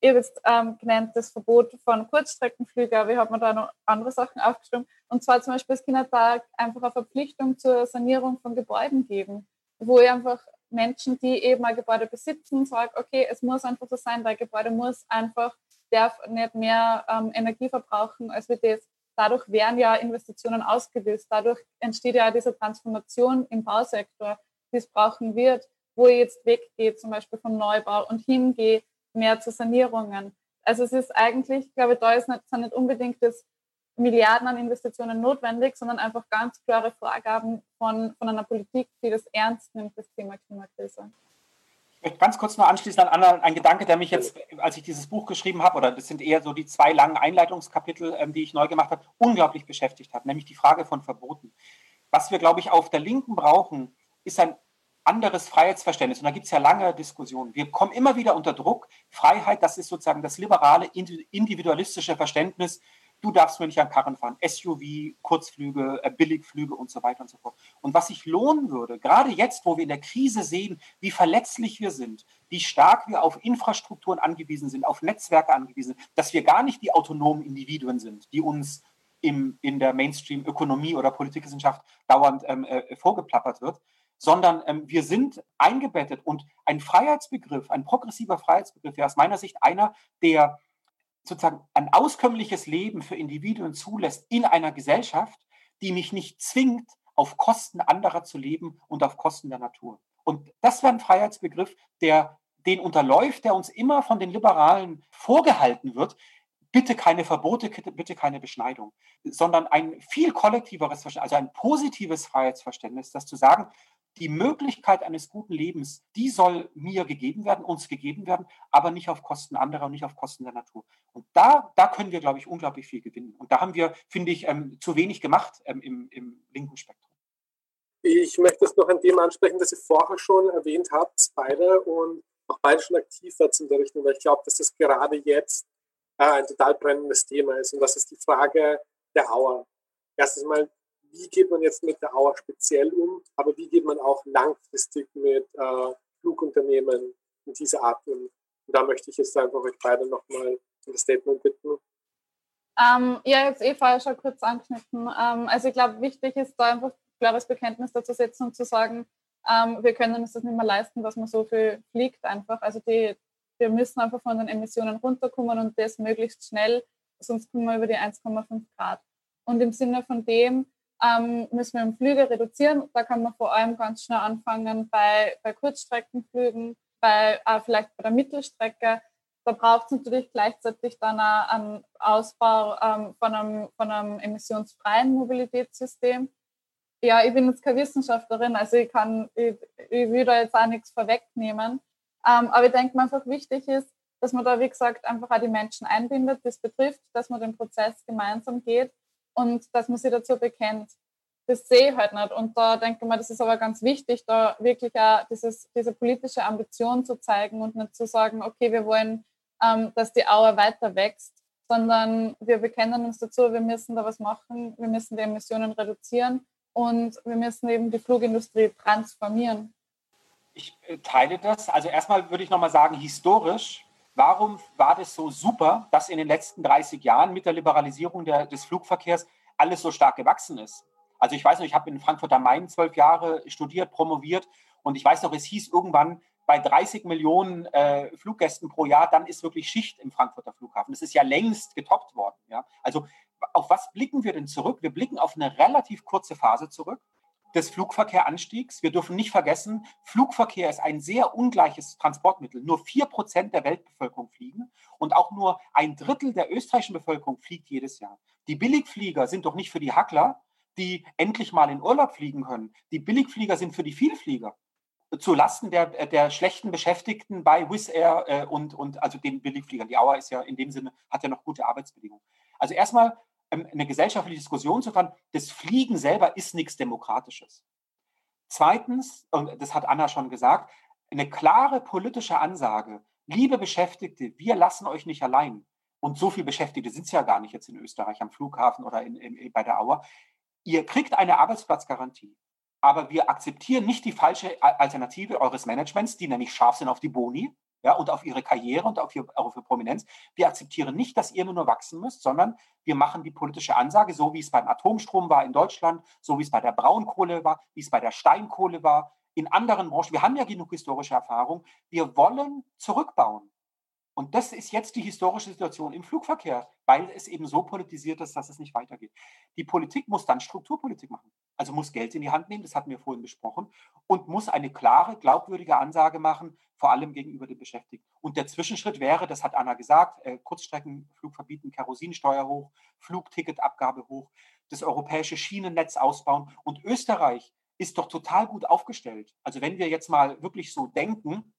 ihr habt jetzt ähm, genannt das Verbot von Kurzstreckenflügen, aber ich habe mir da noch andere Sachen aufgeschrieben. Und zwar zum Beispiel, es kann da einfach eine Verpflichtung zur Sanierung von Gebäuden geben, wo ich einfach Menschen, die eben ein Gebäude besitzen, sagen, okay, es muss einfach so sein, weil Gebäude muss einfach, darf nicht mehr ähm, Energie verbrauchen, als wir das. Dadurch werden ja Investitionen ausgelöst. Dadurch entsteht ja diese Transformation im Bausektor, die es brauchen wird, wo ich jetzt weggeht, zum Beispiel vom Neubau und hingehe mehr zu Sanierungen. Also es ist eigentlich, glaube ich, da ist nicht, sind nicht unbedingt das Milliarden an Investitionen notwendig, sondern einfach ganz klare Vorgaben von, von einer Politik, die das ernst nimmt, das Thema Klimakrise. Ganz kurz nur anschließend an Anna, ein Gedanke, der mich jetzt, als ich dieses Buch geschrieben habe, oder das sind eher so die zwei langen Einleitungskapitel, ähm, die ich neu gemacht habe, unglaublich beschäftigt hat, nämlich die Frage von Verboten. Was wir, glaube ich, auf der Linken brauchen, ist ein anderes Freiheitsverständnis. Und da gibt es ja lange Diskussionen. Wir kommen immer wieder unter Druck. Freiheit, das ist sozusagen das liberale, individualistische Verständnis du darfst mir nicht an Karren fahren, SUV, Kurzflüge, äh, Billigflüge und so weiter und so fort. Und was sich lohnen würde, gerade jetzt, wo wir in der Krise sehen, wie verletzlich wir sind, wie stark wir auf Infrastrukturen angewiesen sind, auf Netzwerke angewiesen sind, dass wir gar nicht die autonomen Individuen sind, die uns im, in der Mainstream-Ökonomie oder Politikwissenschaft dauernd ähm, äh, vorgeplappert wird, sondern ähm, wir sind eingebettet und ein Freiheitsbegriff, ein progressiver Freiheitsbegriff wäre aus meiner Sicht einer, der sozusagen ein auskömmliches Leben für Individuen zulässt in einer Gesellschaft, die mich nicht zwingt, auf Kosten anderer zu leben und auf Kosten der Natur. Und das wäre ein Freiheitsbegriff, der den unterläuft, der uns immer von den Liberalen vorgehalten wird. Bitte keine Verbote, bitte keine Beschneidung, sondern ein viel kollektiveres Verständnis, also ein positives Freiheitsverständnis, das zu sagen, die Möglichkeit eines guten Lebens, die soll mir gegeben werden, uns gegeben werden, aber nicht auf Kosten anderer und nicht auf Kosten der Natur. Und da, da können wir, glaube ich, unglaublich viel gewinnen. Und da haben wir, finde ich, ähm, zu wenig gemacht ähm, im, im linken Spektrum. Ich möchte es noch ein Thema ansprechen, das ihr vorher schon erwähnt habt, beide, und auch beide schon aktiv seid in der Richtung, weil ich glaube, dass das gerade jetzt äh, ein total brennendes Thema ist. Und das ist die Frage der Auer. Erstens mal, wie geht man jetzt mit der Auer speziell um, aber wie geht man auch langfristig mit äh, Flugunternehmen in dieser Art um. Und da möchte ich jetzt einfach euch beide nochmal ein Statement bitten. Ähm, ja, jetzt eh vorher schon kurz anknüpfen. Ähm, also ich glaube, wichtig ist da einfach klares Bekenntnis dazu setzen und zu sagen, ähm, wir können uns das nicht mehr leisten, dass man so viel fliegt einfach. Also die, wir müssen einfach von den Emissionen runterkommen und das möglichst schnell, sonst kommen wir über die 1,5 Grad. Und im Sinne von dem ähm, müssen wir im Flüge reduzieren. Da kann man vor allem ganz schnell anfangen bei, bei Kurzstreckenflügen, bei äh, vielleicht bei der Mittelstrecke. Da braucht es natürlich gleichzeitig dann auch einen Ausbau ähm, von, einem, von einem emissionsfreien Mobilitätssystem. Ja, ich bin jetzt keine Wissenschaftlerin, also ich kann, ich, ich will da jetzt auch nichts vorwegnehmen. Ähm, aber ich denke mir einfach wichtig ist, dass man da, wie gesagt, einfach auch die Menschen einbindet, das betrifft, dass man den Prozess gemeinsam geht und dass man sich dazu bekennt. Das sehe ich halt nicht. Und da denke ich mir, das ist aber ganz wichtig, da wirklich auch dieses, diese politische Ambition zu zeigen und nicht zu sagen, okay, wir wollen, ähm, dass die Auer weiter wächst, sondern wir bekennen uns dazu, wir müssen da was machen, wir müssen die Emissionen reduzieren und wir müssen eben die Flugindustrie transformieren. Ich äh, teile das. Also erstmal würde ich nochmal sagen, historisch Warum war das so super, dass in den letzten 30 Jahren mit der Liberalisierung der, des Flugverkehrs alles so stark gewachsen ist? Also ich weiß noch, ich habe in Frankfurt am Main zwölf Jahre studiert, promoviert und ich weiß noch, es hieß irgendwann bei 30 Millionen äh, Fluggästen pro Jahr, dann ist wirklich Schicht im Frankfurter Flughafen. Das ist ja längst getoppt worden. Ja? Also auf was blicken wir denn zurück? Wir blicken auf eine relativ kurze Phase zurück des Flugverkehranstiegs. Wir dürfen nicht vergessen, Flugverkehr ist ein sehr ungleiches Transportmittel. Nur vier Prozent der Weltbevölkerung fliegen und auch nur ein Drittel der österreichischen Bevölkerung fliegt jedes Jahr. Die Billigflieger sind doch nicht für die Hackler, die endlich mal in Urlaub fliegen können. Die Billigflieger sind für die Vielflieger zu Lasten der, der schlechten Beschäftigten bei Wizz Air äh, und, und also den Billigfliegern. Die Auer ist ja in dem Sinne, hat ja noch gute Arbeitsbedingungen. Also erstmal eine gesellschaftliche Diskussion zu fahren, das Fliegen selber ist nichts Demokratisches. Zweitens, und das hat Anna schon gesagt, eine klare politische Ansage, liebe Beschäftigte, wir lassen euch nicht allein. Und so viele Beschäftigte sind es ja gar nicht jetzt in Österreich am Flughafen oder in, in, bei der Auer. Ihr kriegt eine Arbeitsplatzgarantie. Aber wir akzeptieren nicht die falsche Alternative eures Managements, die nämlich scharf sind auf die Boni, ja, und auf ihre Karriere und auf, ihr, auf ihre Prominenz. Wir akzeptieren nicht, dass ihr nur wachsen müsst, sondern wir machen die politische Ansage, so wie es beim Atomstrom war in Deutschland, so wie es bei der Braunkohle war, wie es bei der Steinkohle war, in anderen Branchen. Wir haben ja genug historische Erfahrung. Wir wollen zurückbauen. Und das ist jetzt die historische Situation im Flugverkehr, weil es eben so politisiert ist, dass es nicht weitergeht. Die Politik muss dann Strukturpolitik machen. Also muss Geld in die Hand nehmen, das hatten wir vorhin besprochen, und muss eine klare, glaubwürdige Ansage machen, vor allem gegenüber den Beschäftigten. Und der Zwischenschritt wäre, das hat Anna gesagt, äh, Kurzstreckenflug verbieten, Kerosinsteuer hoch, Flugticketabgabe hoch, das europäische Schienennetz ausbauen. Und Österreich ist doch total gut aufgestellt. Also wenn wir jetzt mal wirklich so denken,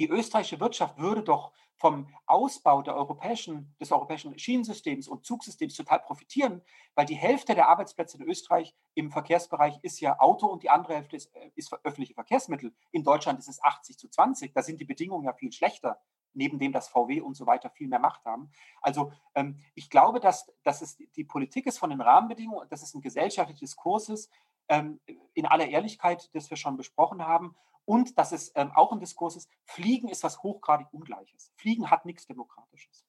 Die österreichische Wirtschaft würde doch vom Ausbau europäischen, des europäischen Schienensystems und Zugsystems total profitieren, weil die Hälfte der Arbeitsplätze in Österreich im Verkehrsbereich ist ja Auto und die andere Hälfte ist, äh, ist öffentliche Verkehrsmittel. In Deutschland ist es 80 zu 20. Da sind die Bedingungen ja viel schlechter, neben dem, dass VW und so weiter viel mehr Macht haben. Also ähm, ich glaube, dass, dass es die Politik ist von den Rahmenbedingungen, dass es ein gesellschaftlicher Diskurs ist, ähm, in aller Ehrlichkeit, das wir schon besprochen haben und dass es ähm, auch ein Diskurs ist, Fliegen ist was hochgradig Ungleiches. Fliegen hat nichts Demokratisches.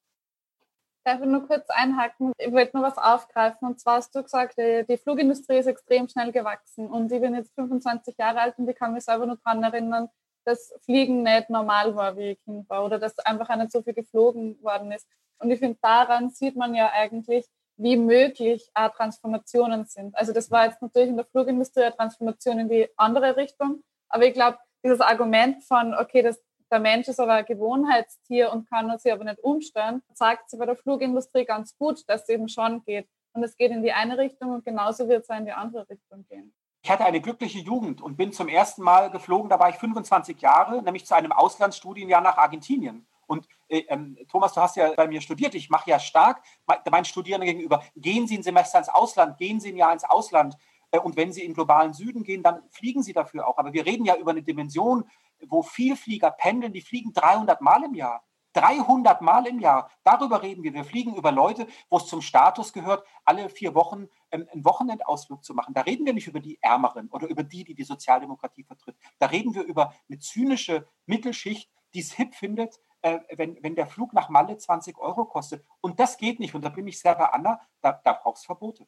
Darf ich nur kurz einhaken? Ich wollte nur was aufgreifen. Und zwar hast du gesagt, die, die, Flugindustrie ist extrem schnell gewachsen. Und ich bin jetzt 25 Jahre alt und ich kann mich selber nur daran erinnern, dass Fliegen nicht normal war, wie ich Kind war. Oder dass einfach nicht so viel geflogen worden ist. Und ich finde, daran sieht man ja eigentlich, wie möglich auch Transformationen sind. Also das war jetzt natürlich in der Flugindustrie eine Transformation in die andere Richtung. Aber ich glaube, dieses Argument von, okay, das, der Mensch ist aber ein Gewohnheitstier und kann sich aber nicht umstellen, zeigt sich bei der Flugindustrie ganz gut, dass es eben schon geht. Und es geht in die eine Richtung und genauso wird es in die andere Richtung gehen. Ich hatte eine glückliche Jugend und bin zum ersten Mal geflogen, da war ich 25 Jahre, nämlich zu einem Auslandsstudienjahr nach Argentinien. Und äh, ähm, Thomas, du hast ja bei mir studiert. Ich mache ja stark meinen Studierenden gegenüber, gehen Sie ein Semester ins Ausland, gehen Sie ein Jahr ins Ausland. Äh, und wenn sie in globalen Süden gehen, dann fliegen sie dafür auch. Aber wir reden ja über eine Dimension, wo Vielflieger pendeln, die fliegen 300 Mal im Jahr. 300 Mal im Jahr. Darüber reden wir. Wir fliegen über Leute, wo es zum Status gehört, alle vier Wochen ähm, einen Wochenendausflug zu machen. Da reden wir nicht über die Ärmeren oder über die, die die Sozialdemokratie vertritt. Da reden wir über eine zynische Mittelschicht, die es hip findet, äh, wenn, wenn der Flug nach Malle 20 Euro kostet. Und das geht nicht. Und da bin ich sehr bei Anna, da, da braucht es Verbote.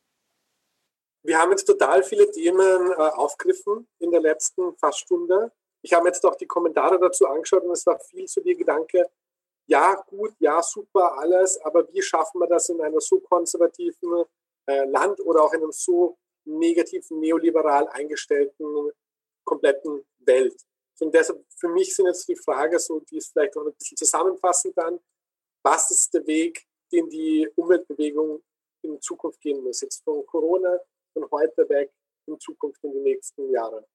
Wir haben jetzt total viele Themen äh, aufgegriffen in der letzten fast Stunde. Ich habe jetzt auch die Kommentare dazu angeschaut und es war viel zu dir Gedanke, ja, gut, ja, super, alles, aber wie schaffen wir das in einer so konservativen äh, Land oder auch in einem so negativen, neoliberal eingestellten, kompletten Welt? Und deshalb, für mich sind jetzt die Frage, so, die ist vielleicht auch ein bisschen zusammenfassend dann, was ist der Weg, den die Umweltbewegung in Zukunft gehen muss? Jetzt von Corona von heute weg in Zukunft in die nächsten Jahre?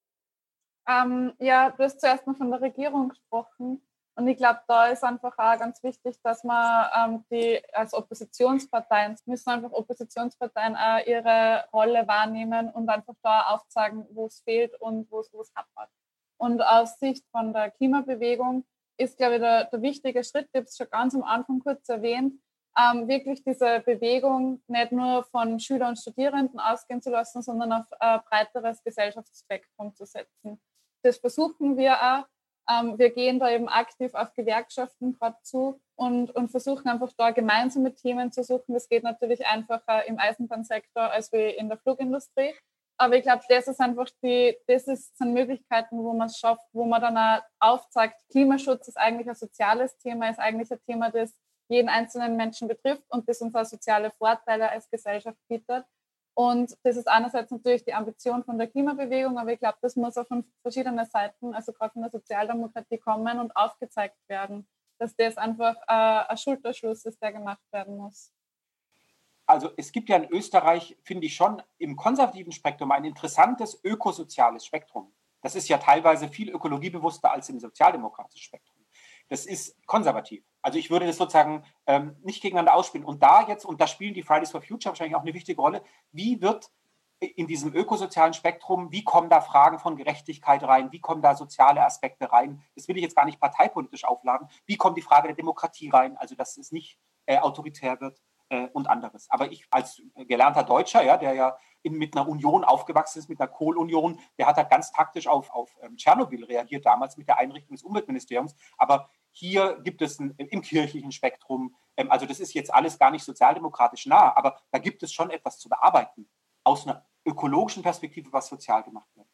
Ähm, ja, du hast zuerst mal von der Regierung gesprochen. Und ich glaube, da ist einfach auch ganz wichtig, dass man ähm, die als Oppositionsparteien, müssen einfach Oppositionsparteien auch ihre Rolle wahrnehmen und einfach da aufzeigen, wo es fehlt und wo es hapert. Und aus Sicht von der Klimabewegung ist, glaube ich, der, der wichtige Schritt, ich habe es schon ganz am Anfang kurz erwähnt, ähm, wirklich diese Bewegung nicht nur von Schülern und Studierenden ausgehen zu lassen, sondern auf ein breiteres Gesellschaftsspektrum zu setzen. Das versuchen wir auch. Ähm, wir gehen da eben aktiv auf Gewerkschaften gerade zu und, und versuchen einfach da gemeinsame Themen zu suchen. Das geht natürlich einfacher im Eisenbahnsektor als wie in der Flugindustrie. Aber ich glaube, das ist einfach die, das ist, sind Möglichkeiten, wo man es schafft, wo man dann auch aufzeigt, Klimaschutz ist eigentlich ein soziales Thema, ist eigentlich ein Thema, das jeden einzelnen Menschen betrifft und das uns auch soziale Vorteile als Gesellschaft bietet. Und das ist einerseits natürlich die Ambition von der Klimabewegung, aber ich glaube, das muss auch von verschiedenen Seiten, also gerade von der Sozialdemokratie kommen und aufgezeigt werden, dass das einfach äh, ein Schulterschluss ist, der gemacht werden muss. Also es gibt ja in Österreich, finde ich schon, im konservativen Spektrum ein interessantes ökosoziales Spektrum. Das ist ja teilweise viel ökologiebewusster als im sozialdemokratischen Spektrum. Das ist konservativ. Also ich würde das sozusagen ähm, nicht gegeneinander ausspielen. Und da jetzt, und da spielen die Fridays for Future wahrscheinlich auch eine wichtige Rolle, wie wird in diesem ökosozialen Spektrum, wie kommen da Fragen von Gerechtigkeit rein, wie kommen da soziale Aspekte rein? Das will ich jetzt gar nicht parteipolitisch aufladen. Wie kommt die Frage der Demokratie rein, also dass es nicht äh, autoritär wird äh, und anderes. Aber ich als gelernter Deutscher, ja, der ja in, mit einer Union aufgewachsen ist, mit einer Kohlunion, der hat halt ganz taktisch auf, auf ähm, Tschernobyl reagiert, damals mit der Einrichtung des Umweltministeriums. Aber hier gibt es ein, im kirchlichen Spektrum, ähm, also das ist jetzt alles gar nicht sozialdemokratisch nah, aber da gibt es schon etwas zu bearbeiten aus einer ökologischen Perspektive, was sozial gemacht wird.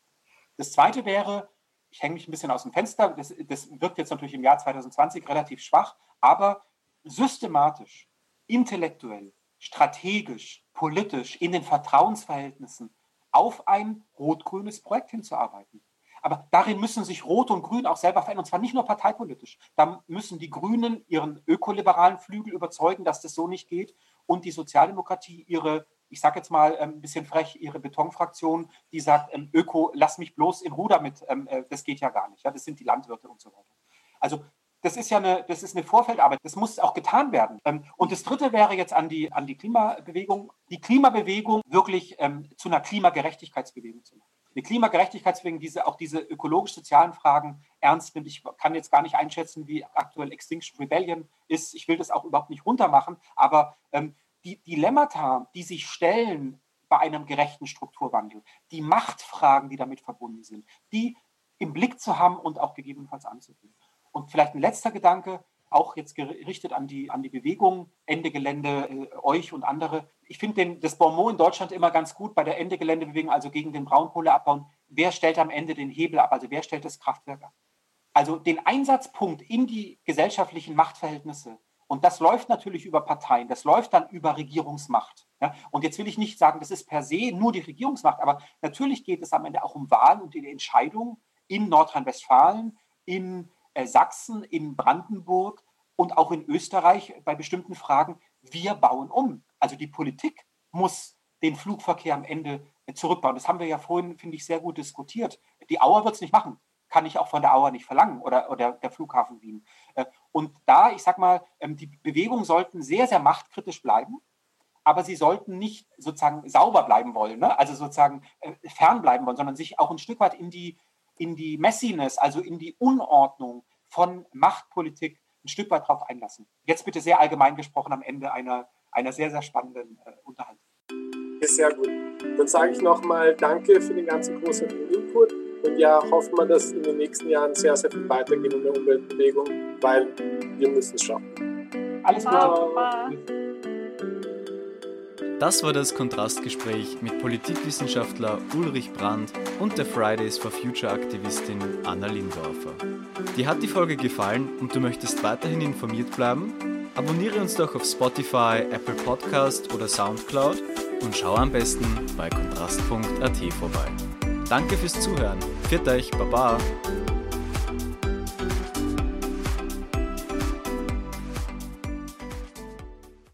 Das Zweite wäre, ich hänge mich ein bisschen aus dem Fenster, das, das wirkt jetzt natürlich im Jahr 2020 relativ schwach, aber systematisch, intellektuell, strategisch, politisch, in den Vertrauensverhältnissen auf ein rot-grünes Projekt hinzuarbeiten. Aber darin müssen sich Rot und Grün auch selber verändern, und zwar nicht nur parteipolitisch. Da müssen die Grünen ihren ökoliberalen Flügel überzeugen, dass das so nicht geht und die Sozialdemokratie ihre, ich sage jetzt mal ähm, ein bisschen frech, ihre Betonfraktion, die sagt, ähm, Öko, lass mich bloß in Ruhe damit, ähm, äh, das geht ja gar nicht. Ja, das sind die Landwirte und so weiter. Also das ist ja eine, das ist eine Vorfeldarbeit. Das muss auch getan werden. Ähm, und das Dritte wäre jetzt an die, an die Klimabewegung, die Klimabewegung wirklich ähm, zu einer Klimagerechtigkeitsbewegung zu machen. Eine Klimagerechtigkeitsbewegung, diese auch diese ökologisch-sozialen Fragen ernst nimmt. Ich kann jetzt gar nicht einschätzen, wie aktuell Extinction Rebellion ist. Ich will das auch überhaupt nicht runtermachen, aber ähm, die Dilemmata, die sich stellen bei einem gerechten Strukturwandel, die Machtfragen, die damit verbunden sind, die im Blick zu haben und auch gegebenenfalls anzugehen. Und vielleicht ein letzter Gedanke, auch jetzt gerichtet an die, an die Bewegung, Ende Gelände, äh, euch und andere. Ich finde das Bonmot in Deutschland immer ganz gut bei der Ende Gelände-Bewegung, also gegen den Braunkohleabbau. Wer stellt am Ende den Hebel ab? Also wer stellt das Kraftwerk ab? Also den Einsatzpunkt in die gesellschaftlichen Machtverhältnisse. Und das läuft natürlich über Parteien, das läuft dann über Regierungsmacht. Ja? Und jetzt will ich nicht sagen, das ist per se nur die Regierungsmacht, aber natürlich geht es am Ende auch um Wahlen und die Entscheidung in Nordrhein-Westfalen, in Sachsen, in Brandenburg und auch in Österreich bei bestimmten Fragen, wir bauen um. Also die Politik muss den Flugverkehr am Ende äh, zurückbauen. Das haben wir ja vorhin, finde ich, sehr gut diskutiert. Die Auer wird es nicht machen. Kann ich auch von der Auer nicht verlangen oder, oder der Flughafen Wien. Äh, und da, ich sage mal, ähm, die Bewegungen sollten sehr, sehr machtkritisch bleiben, aber sie sollten nicht sozusagen sauber bleiben wollen, ne? also sozusagen fernbleiben wollen, sondern sich auch ein Stück weit in die, in die Messiness, also in die Unordnung von Machtpolitik ein Stück weit drauf einlassen. Jetzt bitte sehr allgemein gesprochen am Ende einer, einer sehr, sehr spannenden äh, Unterhaltung. Sehr gut. Dann sage ich nochmal Danke für den ganzen großartigen Input und ja, hoffen wir, dass in den nächsten Jahren sehr, sehr viel weitergehen in der Umweltbewegung, weil wir müssen es schaffen. Alles Gute. Das war das Kontrastgespräch mit Politikwissenschaftler Ulrich Brandt und der Fridays for Future Aktivistin Anna Lindorfer. Dir hat die Folge gefallen und du möchtest weiterhin informiert bleiben? Abonniere uns doch auf Spotify, Apple Podcast oder Soundcloud und schau am besten bei kontrast.at vorbei. Danke fürs Zuhören. Viert euch, Baba!